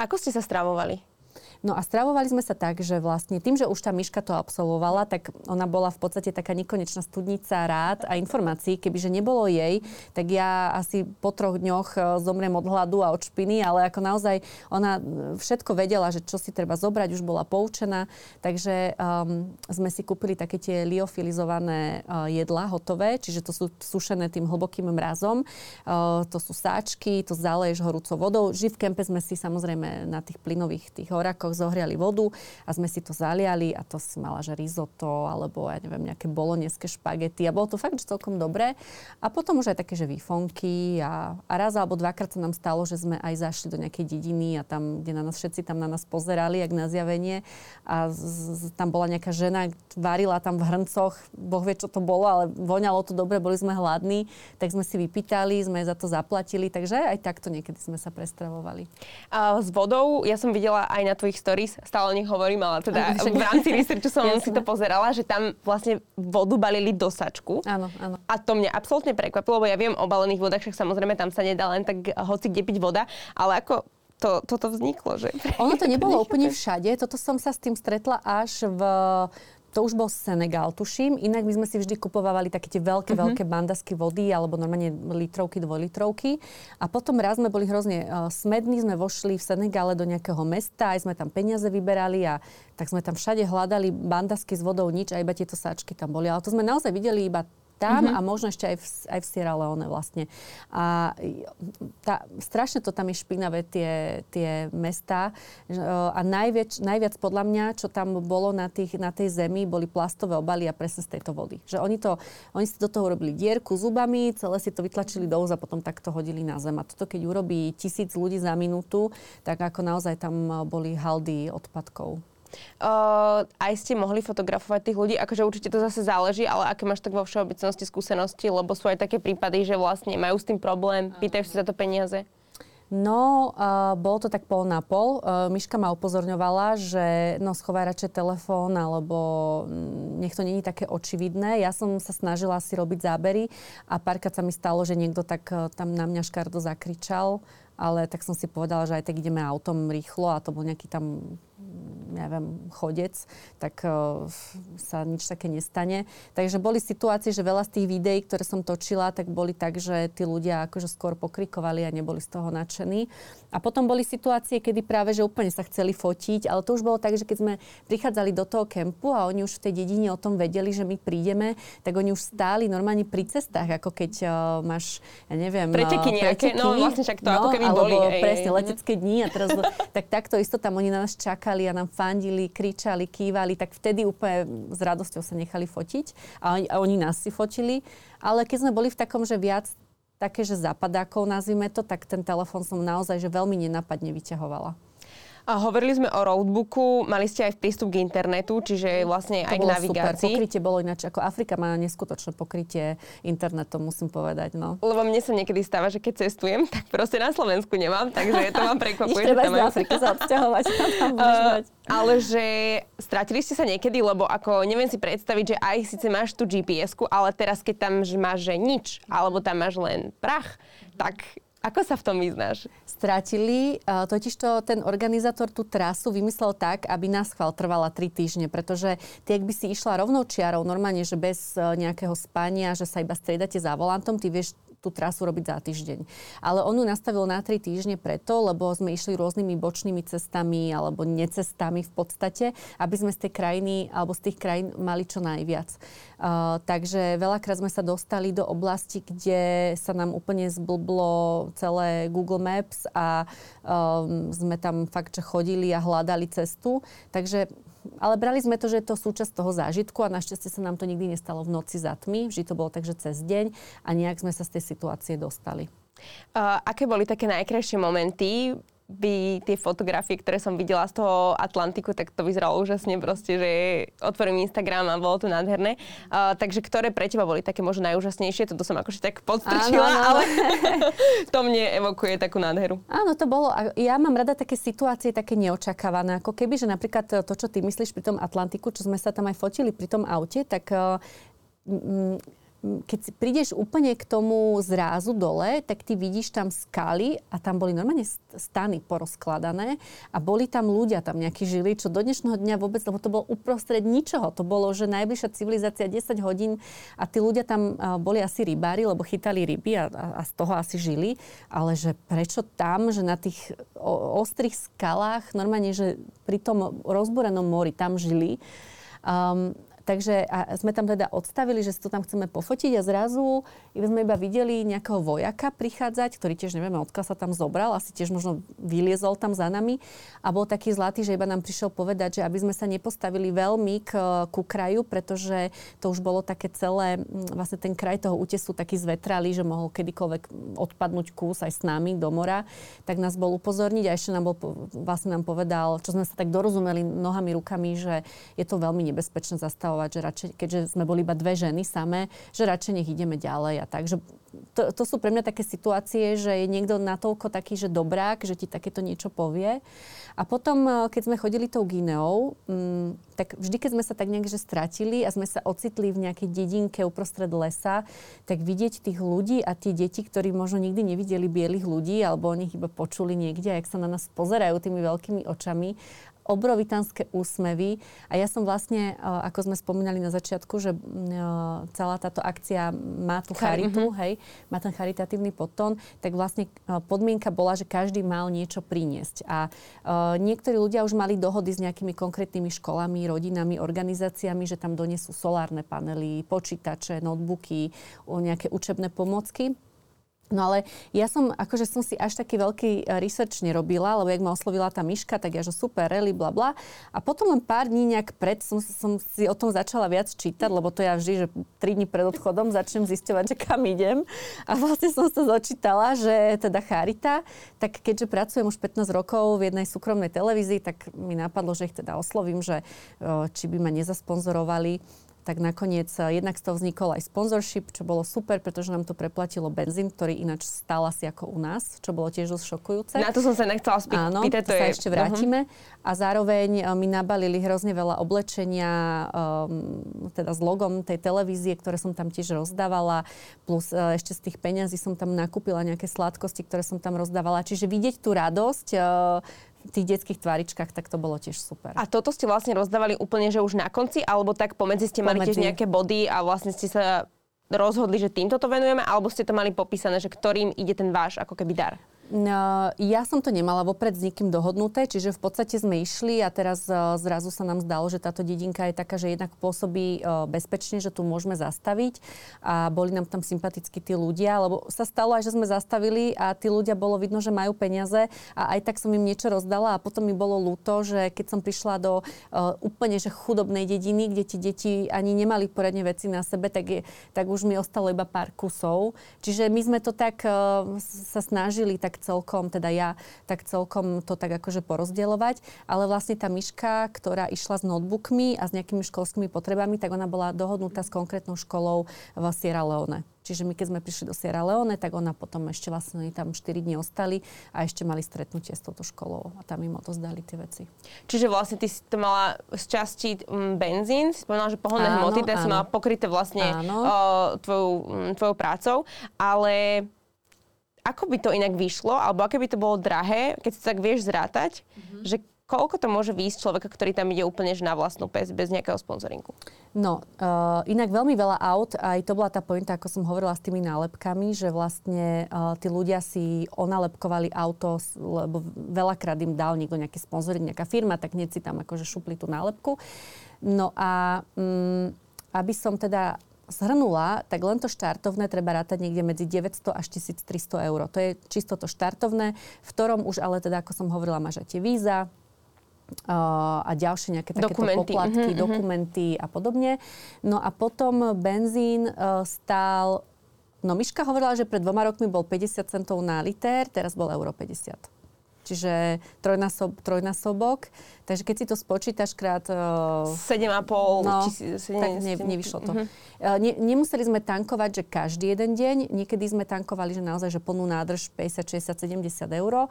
Ako ste sa stravovali? No a stravovali sme sa tak, že vlastne tým, že už tá myška to absolvovala, tak ona bola v podstate taká nekonečná studnica rád a informácií. Kebyže nebolo jej, tak ja asi po troch dňoch e, zomriem od hladu a od špiny, ale ako naozaj ona všetko vedela, že čo si treba zobrať, už bola poučená. Takže um, sme si kúpili také tie liofilizované uh, jedlá hotové, čiže to sú sušené tým hlbokým mrazom. Uh, to sú sáčky, to zaleješ horúcou vodou. Živ v kempe sme si samozrejme na tých plynových tých horakoch šalákoch zohriali vodu a sme si to zaliali a to si mala, že risotto alebo ja neviem, nejaké boloneské špagety a bolo to fakt, že celkom dobré. A potom už aj také, že výfonky a, a raz alebo dvakrát sa nám stalo, že sme aj zašli do nejakej dediny a tam, kde na nás všetci tam na nás pozerali, jak na zjavenie. A z, z, tam bola nejaká žena, varila tam v hrncoch, boh vie, čo to bolo, ale voňalo to dobre, boli sme hladní, tak sme si vypýtali, sme za to zaplatili, takže aj takto niekedy sme sa prestravovali. A s vodou, ja som videla aj na tvojich stories, stále o nich hovorím, ale teda v rámci researchu som <laughs> si to pozerala, že tam vlastne vodu balili do sačku. Áno, áno. A to mňa absolútne prekvapilo, lebo ja viem o balených vodách, však samozrejme tam sa nedá len tak hoci kde piť voda, ale ako to, toto vzniklo, že? Ono to nebolo <laughs> úplne všade. Toto som sa s tým stretla až v to už bol Senegal, tuším. Inak my sme si vždy kupovávali také tie veľké, mm-hmm. veľké bandasky vody alebo normálne litrovky, dvojlitrovky. A potom raz sme boli hrozne uh, smední, sme vošli v Senegále do nejakého mesta, aj sme tam peniaze vyberali a tak sme tam všade hľadali bandasky s vodou, nič a iba tieto sáčky tam boli. Ale to sme naozaj videli iba tam mm-hmm. a možno ešte aj v, aj v Sierra Leone vlastne. A tá, strašne to tam je špinavé, tie, tie mesta. A najviac, najviac podľa mňa, čo tam bolo na, tých, na tej zemi, boli plastové obaly a presne z tejto vody. Že oni, to, oni si do toho robili dierku zubami, celé si to vytlačili do a potom takto hodili na zem. A toto keď urobí tisíc ľudí za minútu, tak ako naozaj tam boli haldy odpadkov. Uh, aj ste mohli fotografovať tých ľudí, akože určite to zase záleží, ale aké máš tak vo všeobecnosti skúsenosti, lebo sú aj také prípady, že vlastne majú s tým problém, pýtajú si za to peniaze. No, uh, bolo to tak pol na pol. Uh, Miška ma upozorňovala, že no, schovaj radšej telefón, alebo mm, nech to není také očividné. Ja som sa snažila si robiť zábery a párkrát sa mi stalo, že niekto tak uh, tam na mňa škardo zakričal, ale tak som si povedala, že aj tak ideme autom rýchlo a to bol nejaký tam neviem, chodec, tak uh, sa nič také nestane. Takže boli situácie, že veľa z tých videí, ktoré som točila, tak boli tak, že tí ľudia akože skôr pokrikovali a neboli z toho nadšení. A potom boli situácie, kedy práve, že úplne sa chceli fotiť, ale to už bolo tak, že keď sme prichádzali do toho kempu a oni už v tej dedine o tom vedeli, že my prídeme, tak oni už stáli normálne pri cestách, ako keď uh, máš, ja neviem... Preteky nejaké, preteky, no vlastne však to no, ako keby alebo boli. presne, letecké dni a teraz, <laughs> tak takto isto tam oni na nás čakali a nám fandili, kričali, kývali, tak vtedy úplne s radosťou sa nechali fotiť a oni, a oni nás si fotili. Ale keď sme boli v takom, že viac také, že zapadákov nazvime to, tak ten telefón som naozaj že veľmi nenapadne vyťahovala. A hovorili sme o roadbooku, mali ste aj prístup k internetu, čiže vlastne to aj k navigácii. Super. Pokrytie bolo ináč, ako Afrika má neskutočné pokrytie internetom, musím povedať. No. Lebo mne sa niekedy stáva, že keď cestujem, <laughs> tak proste na Slovensku nemám, takže to vám <laughs> prekvapuje. treba ísť do Afriky sa odsťahovať. uh, <laughs> ale že stratili ste sa niekedy, lebo ako neviem si predstaviť, že aj síce máš tú gps ale teraz keď tam máš že nič, alebo tam máš len prach, tak ako sa v tom vyznáš? Stratili, totižto ten organizátor tú trasu vymyslel tak, aby nás chval trvala 3 týždne, pretože ty, ak by si išla rovnou čiarou, normálne, že bez e, nejakého spania, že sa iba striedate za volantom, ty vieš tú trasu robiť za týždeň. Ale on ju nastavil na 3 týždne preto, lebo sme išli rôznymi bočnými cestami alebo necestami v podstate, aby sme z tej krajiny alebo z tých krajín mali čo najviac. Uh, takže veľakrát sme sa dostali do oblasti, kde sa nám úplne zblblo celé Google Maps a um, sme tam fakt, že chodili a hľadali cestu. Takže ale brali sme to, že je to súčasť toho zážitku a našťastie sa nám to nikdy nestalo v noci za tmy. Vždy to bolo tak, že cez deň a nejak sme sa z tej situácie dostali. Uh, aké boli také najkrajšie momenty by tie fotografie, ktoré som videla z toho Atlantiku, tak to vyzeralo úžasne proste, že otvorím Instagram a bolo to nádherné. Uh, takže ktoré pre teba boli také možno najúžasnejšie? Toto som akože tak podstrčila, áno, áno. ale <laughs> to mne evokuje takú nádheru. Áno, to bolo. Ja mám rada také situácie, také neočakávané. Ako keby, že napríklad to, čo ty myslíš pri tom Atlantiku, čo sme sa tam aj fotili pri tom aute, tak uh, keď si prídeš úplne k tomu zrázu dole, tak ty vidíš tam skaly a tam boli normálne stany porozkladané a boli tam ľudia, tam nejakí žili, čo do dnešného dňa vôbec, lebo to bolo uprostred ničoho. To bolo, že najbližšia civilizácia 10 hodín a tí ľudia tam boli asi rybári, lebo chytali ryby a, a z toho asi žili. Ale že prečo tam, že na tých ostrých skalách, normálne, že pri tom rozborenom mori tam žili. Um, Takže a sme tam teda odstavili, že si to tam chceme pofotiť a zrazu sme iba videli nejakého vojaka prichádzať, ktorý tiež nevieme, odkiaľ sa tam zobral, asi tiež možno vyliezol tam za nami a bol taký zlatý, že iba nám prišiel povedať, že aby sme sa nepostavili veľmi k, ku kraju, pretože to už bolo také celé, vlastne ten kraj toho útesu taký zvetralý, že mohol kedykoľvek odpadnúť kus aj s nami do mora, tak nás bol upozorniť a ešte nám bol, vlastne nám povedal, čo sme sa tak dorozumeli nohami, rukami, že je to veľmi nebezpečné zastavovať kontrolovať, že radšej, keďže sme boli iba dve ženy samé, že radšej nech ideme ďalej a tak. Že to, to sú pre mňa také situácie, že je niekto natoľko taký, že dobrák, že ti takéto niečo povie. A potom, eh, keď sme chodili tou Gineou, m, mm, tak vždy, keď sme sa tak nejak že stratili a sme sa ocitli v nejakej dedinke uprostred lesa, tak vidieť tých ľudí a tie deti, ktorí možno nikdy nevideli bielých ľudí, alebo o nich iba počuli niekde, jak sa na nás pozerajú tými veľkými očami obrovitánske úsmevy. A ja som vlastne, e, ako sme spomínali na začiatku, že e, celá táto akcia má tú charitu, uh-huh. hej, má ten charitatívny podtón, tak vlastne e, podmienka bola, že každý mal niečo priniesť. A niektorí ľudia už mali dohody s nejakými konkrétnymi školami, rodinami, organizáciami, že tam donesú solárne panely, počítače, notebooky, nejaké učebné pomocky. No ale ja som, akože som si až taký veľký e, research nerobila, lebo jak ma oslovila tá myška, tak ja, že super, rally, bla bla. A potom len pár dní nejak pred som, som si o tom začala viac čítať, lebo to ja vždy, že tri dní pred odchodom začnem zisťovať, že kam idem. A vlastne som sa začítala, že teda Charita, tak keďže pracujem už 15 rokov v jednej súkromnej televízii, tak mi napadlo, že ich teda oslovím, že e, či by ma nezasponzorovali tak nakoniec eh, jednak z toho vznikol aj sponsorship, čo bolo super, pretože nám to preplatilo benzín, ktorý ináč stál asi ako u nás, čo bolo tiež dosť šokujúce. Na to som sa nechcela spýtať. Áno, to, to sa je... ešte vrátime. Uh-huh. A zároveň eh, mi nabalili hrozne veľa oblečenia, um, teda s logom tej televízie, ktoré som tam tiež rozdávala, plus uh, ešte z tých peňazí som tam nakúpila nejaké sladkosti, ktoré som tam rozdávala. Čiže vidieť tú radosť, uh, tých detských tváričkách, tak to bolo tiež super. A toto ste vlastne rozdávali úplne, že už na konci, alebo tak pomedzi ste mali tiež nejaké body a vlastne ste sa rozhodli, že týmto to venujeme, alebo ste to mali popísané, že ktorým ide ten váš ako keby dar? No, ja som to nemala vopred s nikým dohodnuté, čiže v podstate sme išli a teraz e, zrazu sa nám zdalo, že táto dedinka je taká, že jednak pôsobí e, bezpečne, že tu môžeme zastaviť a boli nám tam sympatickí tí ľudia, lebo sa stalo aj, že sme zastavili a tí ľudia bolo vidno, že majú peniaze a aj tak som im niečo rozdala a potom mi bolo ľúto, že keď som prišla do uh, úplne že chudobnej dediny, kde tie deti ani nemali poradne veci na sebe, tak, je, tak už mi ostalo iba pár kusov. Čiže my sme to tak uh, sa snažili tak celkom, teda ja, tak celkom to tak akože porozdielovať. Ale vlastne tá myška, ktorá išla s notebookmi a s nejakými školskými potrebami, tak ona bola dohodnutá s konkrétnou školou v Sierra Leone. Čiže my keď sme prišli do Sierra Leone, tak ona potom ešte vlastne tam 4 dní ostali a ešte mali stretnutie s touto školou a tam im odozdali tie veci. Čiže vlastne ty si to mala z časti um, benzín, si spomínala, že pohonné hmoty, teda si mala pokryté vlastne uh, tvojou, um, tvojou prácou, ale ako by to inak vyšlo, alebo aké by to bolo drahé, keď si tak vieš zrátať, mm-hmm. že koľko to môže výjsť človeka, ktorý tam ide úplne že na vlastnú pes, bez nejakého sponzoringu? No, uh, inak veľmi veľa aut, aj to bola tá pointa, ako som hovorila s tými nálepkami, že vlastne uh, tí ľudia si onalepkovali auto, lebo veľakrát im dal niekto nejaký sponzoring, nejaká firma, tak hneď si tam akože šupli tú nálepku. No a um, aby som teda zhrnula, tak len to štartovné treba rátať niekde medzi 900 až 1300 eur. To je čisto to štartovné, v ktorom už ale teda, ako som hovorila, máš aj tie víza, Uh, a ďalšie nejaké takéto dokumenty. poplatky, mm-hmm. dokumenty a podobne. No a potom benzín uh, stál No Miška hovorila, že pred dvoma rokmi bol 50 centov na liter, teraz bol euro 50 čiže trojnásob, trojnásobok. Takže keď si to spočítaš krát... Uh, 7,5 no, tisíc, tak ne, nevyšlo to. Uh-huh. Uh, ne, nemuseli sme tankovať, že každý jeden deň. Niekedy sme tankovali, že naozaj, že plnú nádrž 50, 60, 70 eur.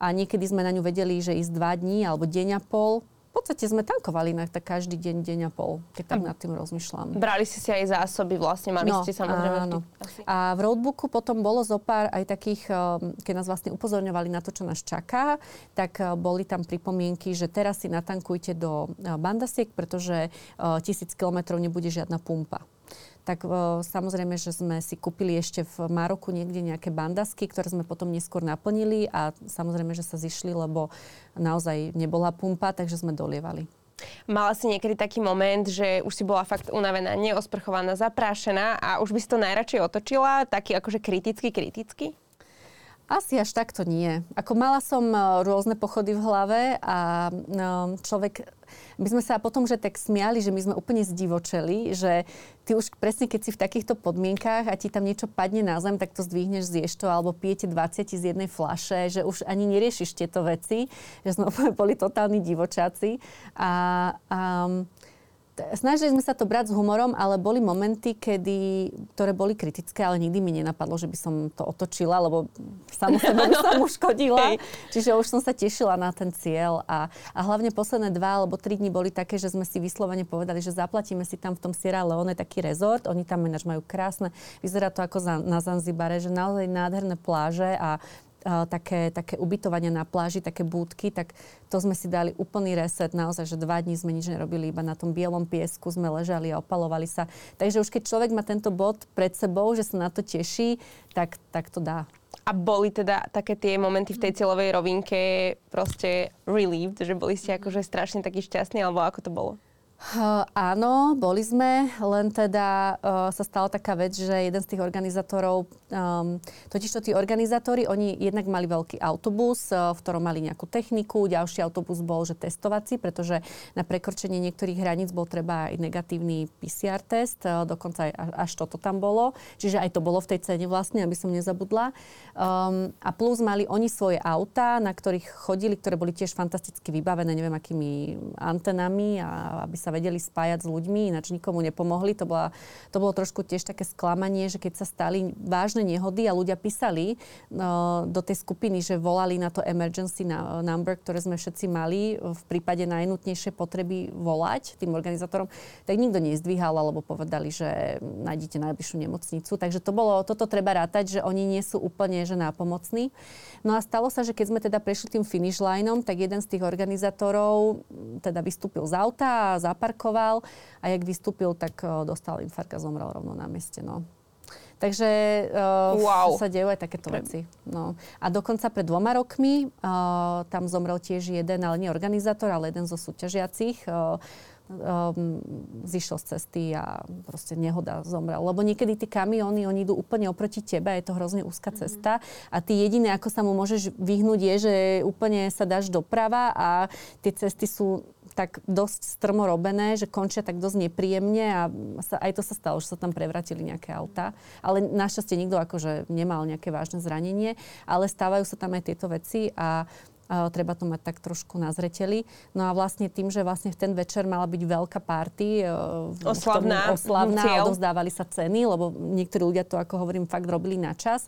A niekedy sme na ňu vedeli, že ísť dva dní alebo deň a pol v podstate sme tankovali na tak každý deň, deň a pol, keď tak nad tým rozmýšľam. Brali ste si aj zásoby, vlastne mali no, ste samozrejme áno. Vždy, A v roadbooku potom bolo zo pár aj takých, um, keď nás vlastne upozorňovali na to, čo nás čaká, tak uh, boli tam pripomienky, že teraz si natankujte do uh, bandasiek, pretože uh, tisíc kilometrov nebude žiadna pumpa tak o, samozrejme, že sme si kúpili ešte v Maroku niekde nejaké bandasky, ktoré sme potom neskôr naplnili a samozrejme, že sa zišli, lebo naozaj nebola pumpa, takže sme dolievali. Mala si niekedy taký moment, že už si bola fakt unavená, neosprchovaná, zaprášená a už by si to najradšej otočila, taký akože kriticky, kriticky? Asi až takto nie. Ako mala som e, rôzne pochody v hlave a no, človek my sme sa potom že tak smiali, že my sme úplne zdivočeli, že ty už presne keď si v takýchto podmienkách a ti tam niečo padne na zem, tak to zdvihneš, zješ to, alebo pijete 20 z jednej flaše, že už ani neriešiš tieto veci, že sme <laughs> boli totálni divočáci. A, a snažili sme sa to brať s humorom, ale boli momenty, kedy, ktoré boli kritické, ale nikdy mi nenapadlo, že by som to otočila, lebo samozrejme <laughs> by som uškodila. Čiže už som sa tešila na ten cieľ a, a hlavne posledné dva alebo tri dni boli také, že sme si vyslovene povedali, že zaplatíme si tam v tom Sierra Leone taký rezort. Oni tam ináč majú krásne, vyzerá to ako za, na Zanzibare, že naozaj nádherné pláže a také, také ubytovanie na pláži, také búdky, tak to sme si dali úplný reset. Naozaj, že dva dní sme nič nerobili, iba na tom bielom piesku sme ležali a opalovali sa. Takže už keď človek má tento bod pred sebou, že sa na to teší, tak, tak to dá. A boli teda také tie momenty v tej cieľovej rovinke proste relieved, že boli ste akože strašne takí šťastní, alebo ako to bolo? Uh, áno, boli sme, len teda uh, sa stala taká vec, že jeden z tých organizátorov, um, totižto tí organizátori, oni jednak mali veľký autobus, uh, v ktorom mali nejakú techniku, ďalší autobus bol, že testovací, pretože na prekročenie niektorých hraníc bol treba aj negatívny PCR test, uh, dokonca aj až toto tam bolo, čiže aj to bolo v tej cene vlastne, aby som nezabudla. Um, a plus mali oni svoje auta, na ktorých chodili, ktoré boli tiež fantasticky vybavené, neviem akými antenami, a aby sa vedeli spájať s ľuďmi, ináč nikomu nepomohli. To, bola, to bolo trošku tiež také sklamanie, že keď sa stali vážne nehody a ľudia písali no, do tej skupiny, že volali na to emergency number, ktoré sme všetci mali v prípade najnutnejšej potreby volať tým organizátorom, tak nikto nezdvíhal alebo povedali, že nájdete najbližšiu nemocnicu. Takže to bolo, toto treba rátať, že oni nie sú úplne že nápomocní. No a stalo sa, že keď sme teda prešli tým finish lineom, tak jeden z tých organizátorov teda vystúpil z auta a zaparkoval a jak vystúpil, tak dostal infarkt a zomrel rovno na mieste. No. Takže uh, wow. sa dejú aj takéto veci. No. A dokonca pred dvoma rokmi uh, tam zomrel tiež jeden, ale nie organizátor, ale jeden zo súťažiacich. Uh, um, zišiel z cesty a proste nehoda zomrel. Lebo niekedy tí kamióny, oni idú úplne oproti tebe, je to hrozne úzka mm-hmm. cesta a ty jediné, ako sa mu môžeš vyhnúť, je, že úplne sa dáš doprava a tie cesty sú tak dosť strmo robené, že končia tak dosť nepríjemne a sa, aj to sa stalo, že sa tam prevratili nejaké auta. Ale našťastie nikto akože nemal nejaké vážne zranenie, ale stávajú sa tam aj tieto veci a Uh, treba to mať tak trošku na zreteli. No a vlastne tým, že vlastne v ten večer mala byť veľká party, uh, oslavná, oslavná a odozdávali sa ceny, lebo niektorí ľudia to, ako hovorím, fakt robili na čas.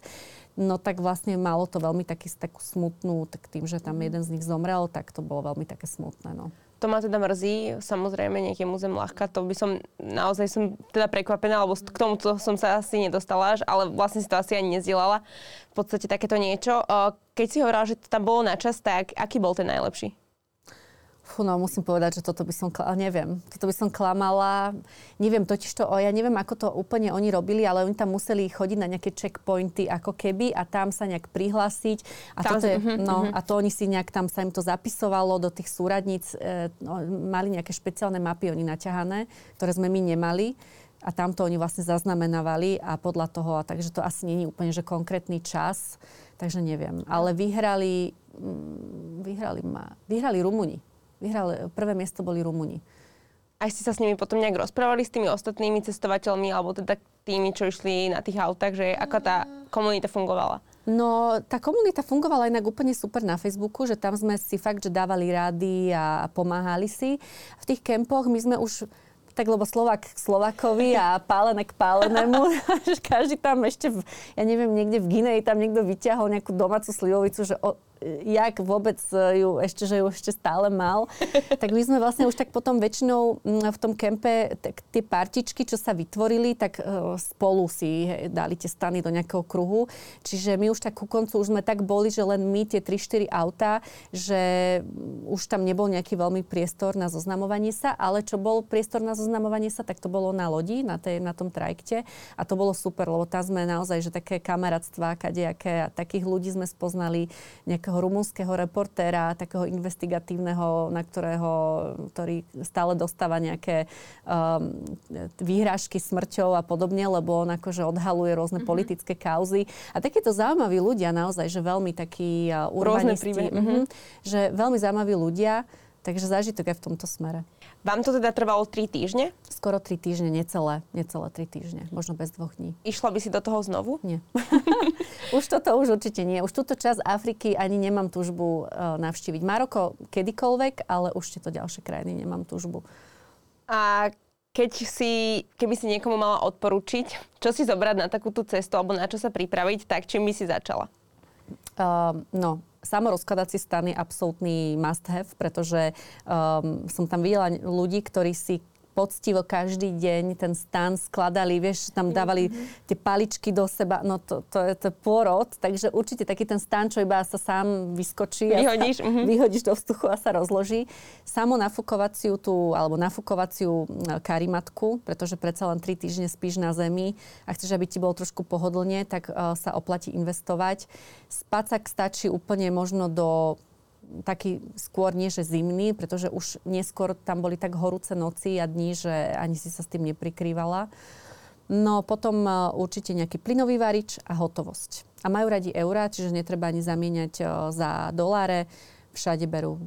No tak vlastne malo to veľmi taký, takú smutnú, tak tým, že tam jeden z nich zomrel, tak to bolo veľmi také smutné. No. To ma teda mrzí, samozrejme, niekému zem ľahká, to by som, naozaj som teda prekvapená, lebo k tomu som sa asi nedostala, ale vlastne si to asi ani nezdielala. V podstate takéto niečo. Keď si hovorila, že to tam bolo na čas, tak aký bol ten najlepší? Fú, no musím povedať, že toto by som, neviem, toto by som klamala. Neviem totiž to, ja neviem, ako to úplne oni robili, ale oni tam museli chodiť na nejaké checkpointy ako keby a tam sa nejak prihlásiť. A, tam, toto je, uh-huh, no, uh-huh. a to oni si nejak tam sa im to zapisovalo do tých súradníc. E, no, mali nejaké špeciálne mapy oni naťahané, ktoré sme my nemali a tamto oni vlastne zaznamenávali a podľa toho, a takže to asi není úplne, že konkrétny čas, takže neviem. Ale vyhrali, mm, vyhrali, ma, vyhrali Rumuni. Vyhrali, prvé miesto boli Rumuni. aj ste sa s nimi potom nejak rozprávali s tými ostatnými cestovateľmi, alebo teda tými, čo išli na tých autách, že ako tá komunita fungovala? No, tá komunita fungovala inak úplne super na Facebooku, že tam sme si fakt, že dávali rády a pomáhali si. V tých kempoch my sme už tak lebo Slovak k Slovakovi a <laughs> pálené k pálenému. <laughs> Každý tam ešte, v, ja neviem, niekde v Gineji tam niekto vyťahol nejakú domácu slivovicu, že o, jak vôbec ju ešte, že ju ešte stále mal. <laughs> tak my sme vlastne už tak potom väčšinou mm, v tom kempe tak tie partičky, čo sa vytvorili, tak uh, spolu si dali tie stany do nejakého kruhu. Čiže my už tak ku koncu už sme tak boli, že len my tie 3-4 autá, že už tam nebol nejaký veľmi priestor na zoznamovanie sa, ale čo bol priestor na zoznamovanie sa, tak to bolo na lodi, na, tej, na tom trajkte a to bolo super, lebo tam sme naozaj, že také kamarátstva, kadejaké a takých ľudí sme spoznali, nejakého takého rumúnskeho reportéra, takého investigatívneho, na ktorého, ktorý stále dostáva nejaké um, výhražky smrťou a podobne, lebo on akože odhaluje rôzne mm-hmm. politické kauzy. A takíto zaujímaví ľudia naozaj, že veľmi takí uh, urbanisti. Mm-hmm, že veľmi zaujímaví ľudia. Takže zážitok aj v tomto smere. Vám to teda trvalo 3 týždne? Skoro 3 týždne, necelé, necelé 3 týždne, možno bez dvoch dní. Išla by si do toho znovu? Nie. <laughs> už toto už určite nie. Už túto časť Afriky ani nemám túžbu uh, navštíviť. Maroko kedykoľvek, ale už tieto ďalšie krajiny nemám túžbu. A keď si, keby si niekomu mala odporučiť, čo si zobrať na takúto cestu alebo na čo sa pripraviť, tak čím by si začala? Uh, no, samorozkladací stan je absolútny must have, pretože um, som tam videla ľudí, ktorí si poctivo každý deň ten stan skladali, vieš, tam dávali mm-hmm. tie paličky do seba, no to, to, je, to je pôrod, takže určite taký ten stan, čo iba sa sám vyskočí. Vyhodíš. A sa, mm-hmm. Vyhodíš do vzduchu a sa rozloží. Samo nafukovaciu tú, alebo nafukovaciu karimatku, pretože predsa len 3 týždne spíš na zemi a chceš, aby ti bolo trošku pohodlne, tak uh, sa oplatí investovať. Spacak stačí úplne možno do taký skôr nie, že zimný, pretože už neskôr tam boli tak horúce noci a dní, že ani si sa s tým neprikrývala. No potom e, určite nejaký plynový varič a hotovosť. A majú radi eurá, čiže netreba ani zamieňať e, za doláre. Všade berú,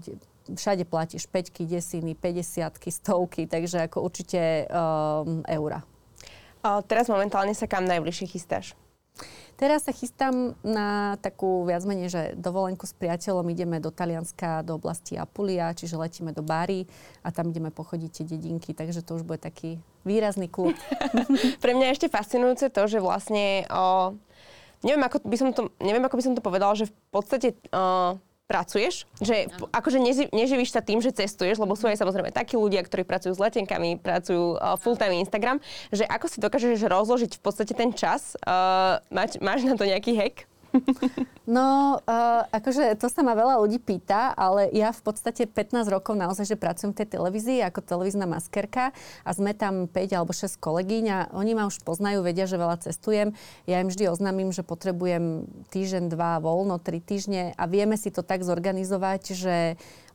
všade platíš 5 desiny, 50 stovky, takže ako určite um, eurá. A teraz momentálne sa kam najbližšie chystáš? Teraz sa chystám na takú viac menej, že dovolenku s priateľom ideme do Talianska, do oblasti Apulia, čiže letíme do Bari a tam ideme pochodiť tie dedinky, takže to už bude taký výrazný klub. <laughs> Pre mňa je ešte fascinujúce to, že vlastne o, neviem, ako by som to, neviem, ako by som to povedala, že v podstate o, pracuješ, že akože neži, neživíš sa tým, že cestuješ, lebo sú aj samozrejme takí ľudia, ktorí pracujú s letenkami, pracujú uh, full-time Instagram, že ako si dokážeš rozložiť v podstate ten čas, uh, máš, máš na to nejaký hack? <laughs> No, uh, akože to sa ma veľa ľudí pýta, ale ja v podstate 15 rokov naozaj, že pracujem v tej televízii ako televízna maskerka a sme tam 5 alebo 6 kolegyň a oni ma už poznajú, vedia, že veľa cestujem. Ja im vždy oznámim, že potrebujem týždeň, dva, voľno, tri týždne a vieme si to tak zorganizovať, že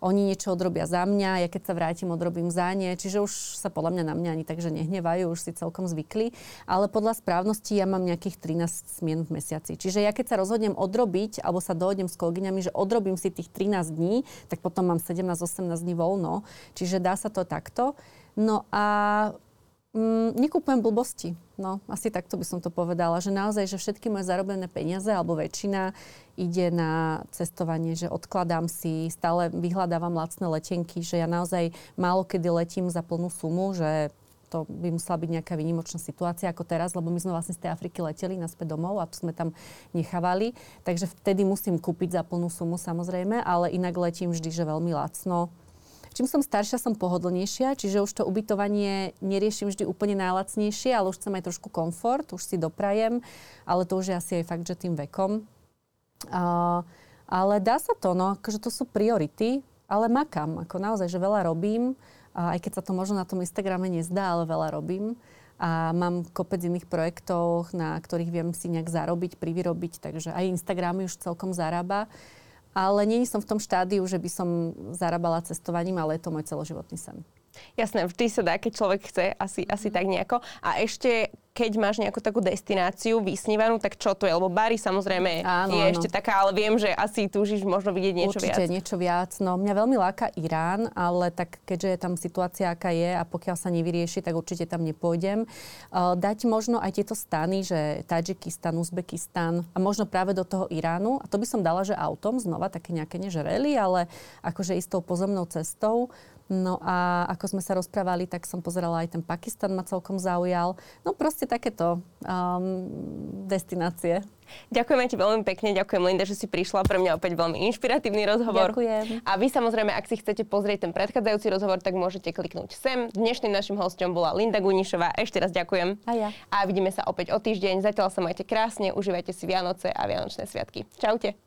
oni niečo odrobia za mňa, ja keď sa vrátim, odrobím za ne, čiže už sa podľa mňa na mňa ani tak, že nehnevajú, už si celkom zvykli, ale podľa správnosti ja mám nejakých 13 smien v mesiaci. Čiže ja keď sa rozhodnem odrobiť, alebo sa dohodnem s kolegyňami, že odrobím si tých 13 dní, tak potom mám 17-18 dní voľno, čiže dá sa to takto. No a Mm, nekupujem blbosti. No, asi takto by som to povedala, že naozaj, že všetky moje zarobené peniaze, alebo väčšina, ide na cestovanie, že odkladám si, stále vyhľadávam lacné letenky, že ja naozaj málo kedy letím za plnú sumu, že to by musela byť nejaká výnimočná situácia ako teraz, lebo my sme vlastne z tej Afriky leteli naspäť domov a tu sme tam nechávali. Takže vtedy musím kúpiť za plnú sumu samozrejme, ale inak letím vždy, že veľmi lacno Čím som staršia, som pohodlnejšia, čiže už to ubytovanie neriešim vždy úplne najlacnejšie, ale už chcem aj trošku komfort, už si doprajem, ale to už je asi aj fakt, že tým vekom. Uh, ale dá sa to, no, akože to sú priority, ale makám, ako naozaj, že veľa robím, aj keď sa to možno na tom Instagrame nezdá, ale veľa robím a mám kopec iných projektov, na ktorých viem si nejak zarobiť, privyrobiť, takže aj Instagram už celkom zarába. Ale nie som v tom štádiu, že by som zarábala cestovaním, ale je to môj celoživotný sen. Jasné, vždy sa dá, keď človek chce, asi, asi tak nejako. A ešte, keď máš nejakú takú destináciu vysnívanú, tak čo to je? Lebo Bari samozrejme áno, je áno. ešte taká, ale viem, že asi túžiš možno vidieť niečo Určite, viac. Niečo viac. No, mňa veľmi láka Irán, ale tak keďže je tam situácia, aká je a pokiaľ sa nevyrieši, tak určite tam nepôjdem. Uh, dať možno aj tieto stany, že Tadžikistan, Uzbekistan a možno práve do toho Iránu. A to by som dala, že autom znova také nejaké nežreli, ale akože istou pozemnou cestou. No a ako sme sa rozprávali, tak som pozerala aj ten Pakistan ma celkom zaujal. No proste takéto um, destinácie. Ďakujeme ti veľmi pekne, ďakujem Linda, že si prišla. Pre mňa opäť veľmi inšpiratívny rozhovor. Ďakujem. A vy samozrejme, ak si chcete pozrieť ten predchádzajúci rozhovor, tak môžete kliknúť sem. Dnešným našim hostom bola Linda Gunišová. Ešte raz ďakujem. A ja. A vidíme sa opäť o týždeň. Zatiaľ sa majte krásne, užívajte si Vianoce a Vianočné sviatky. Čaute.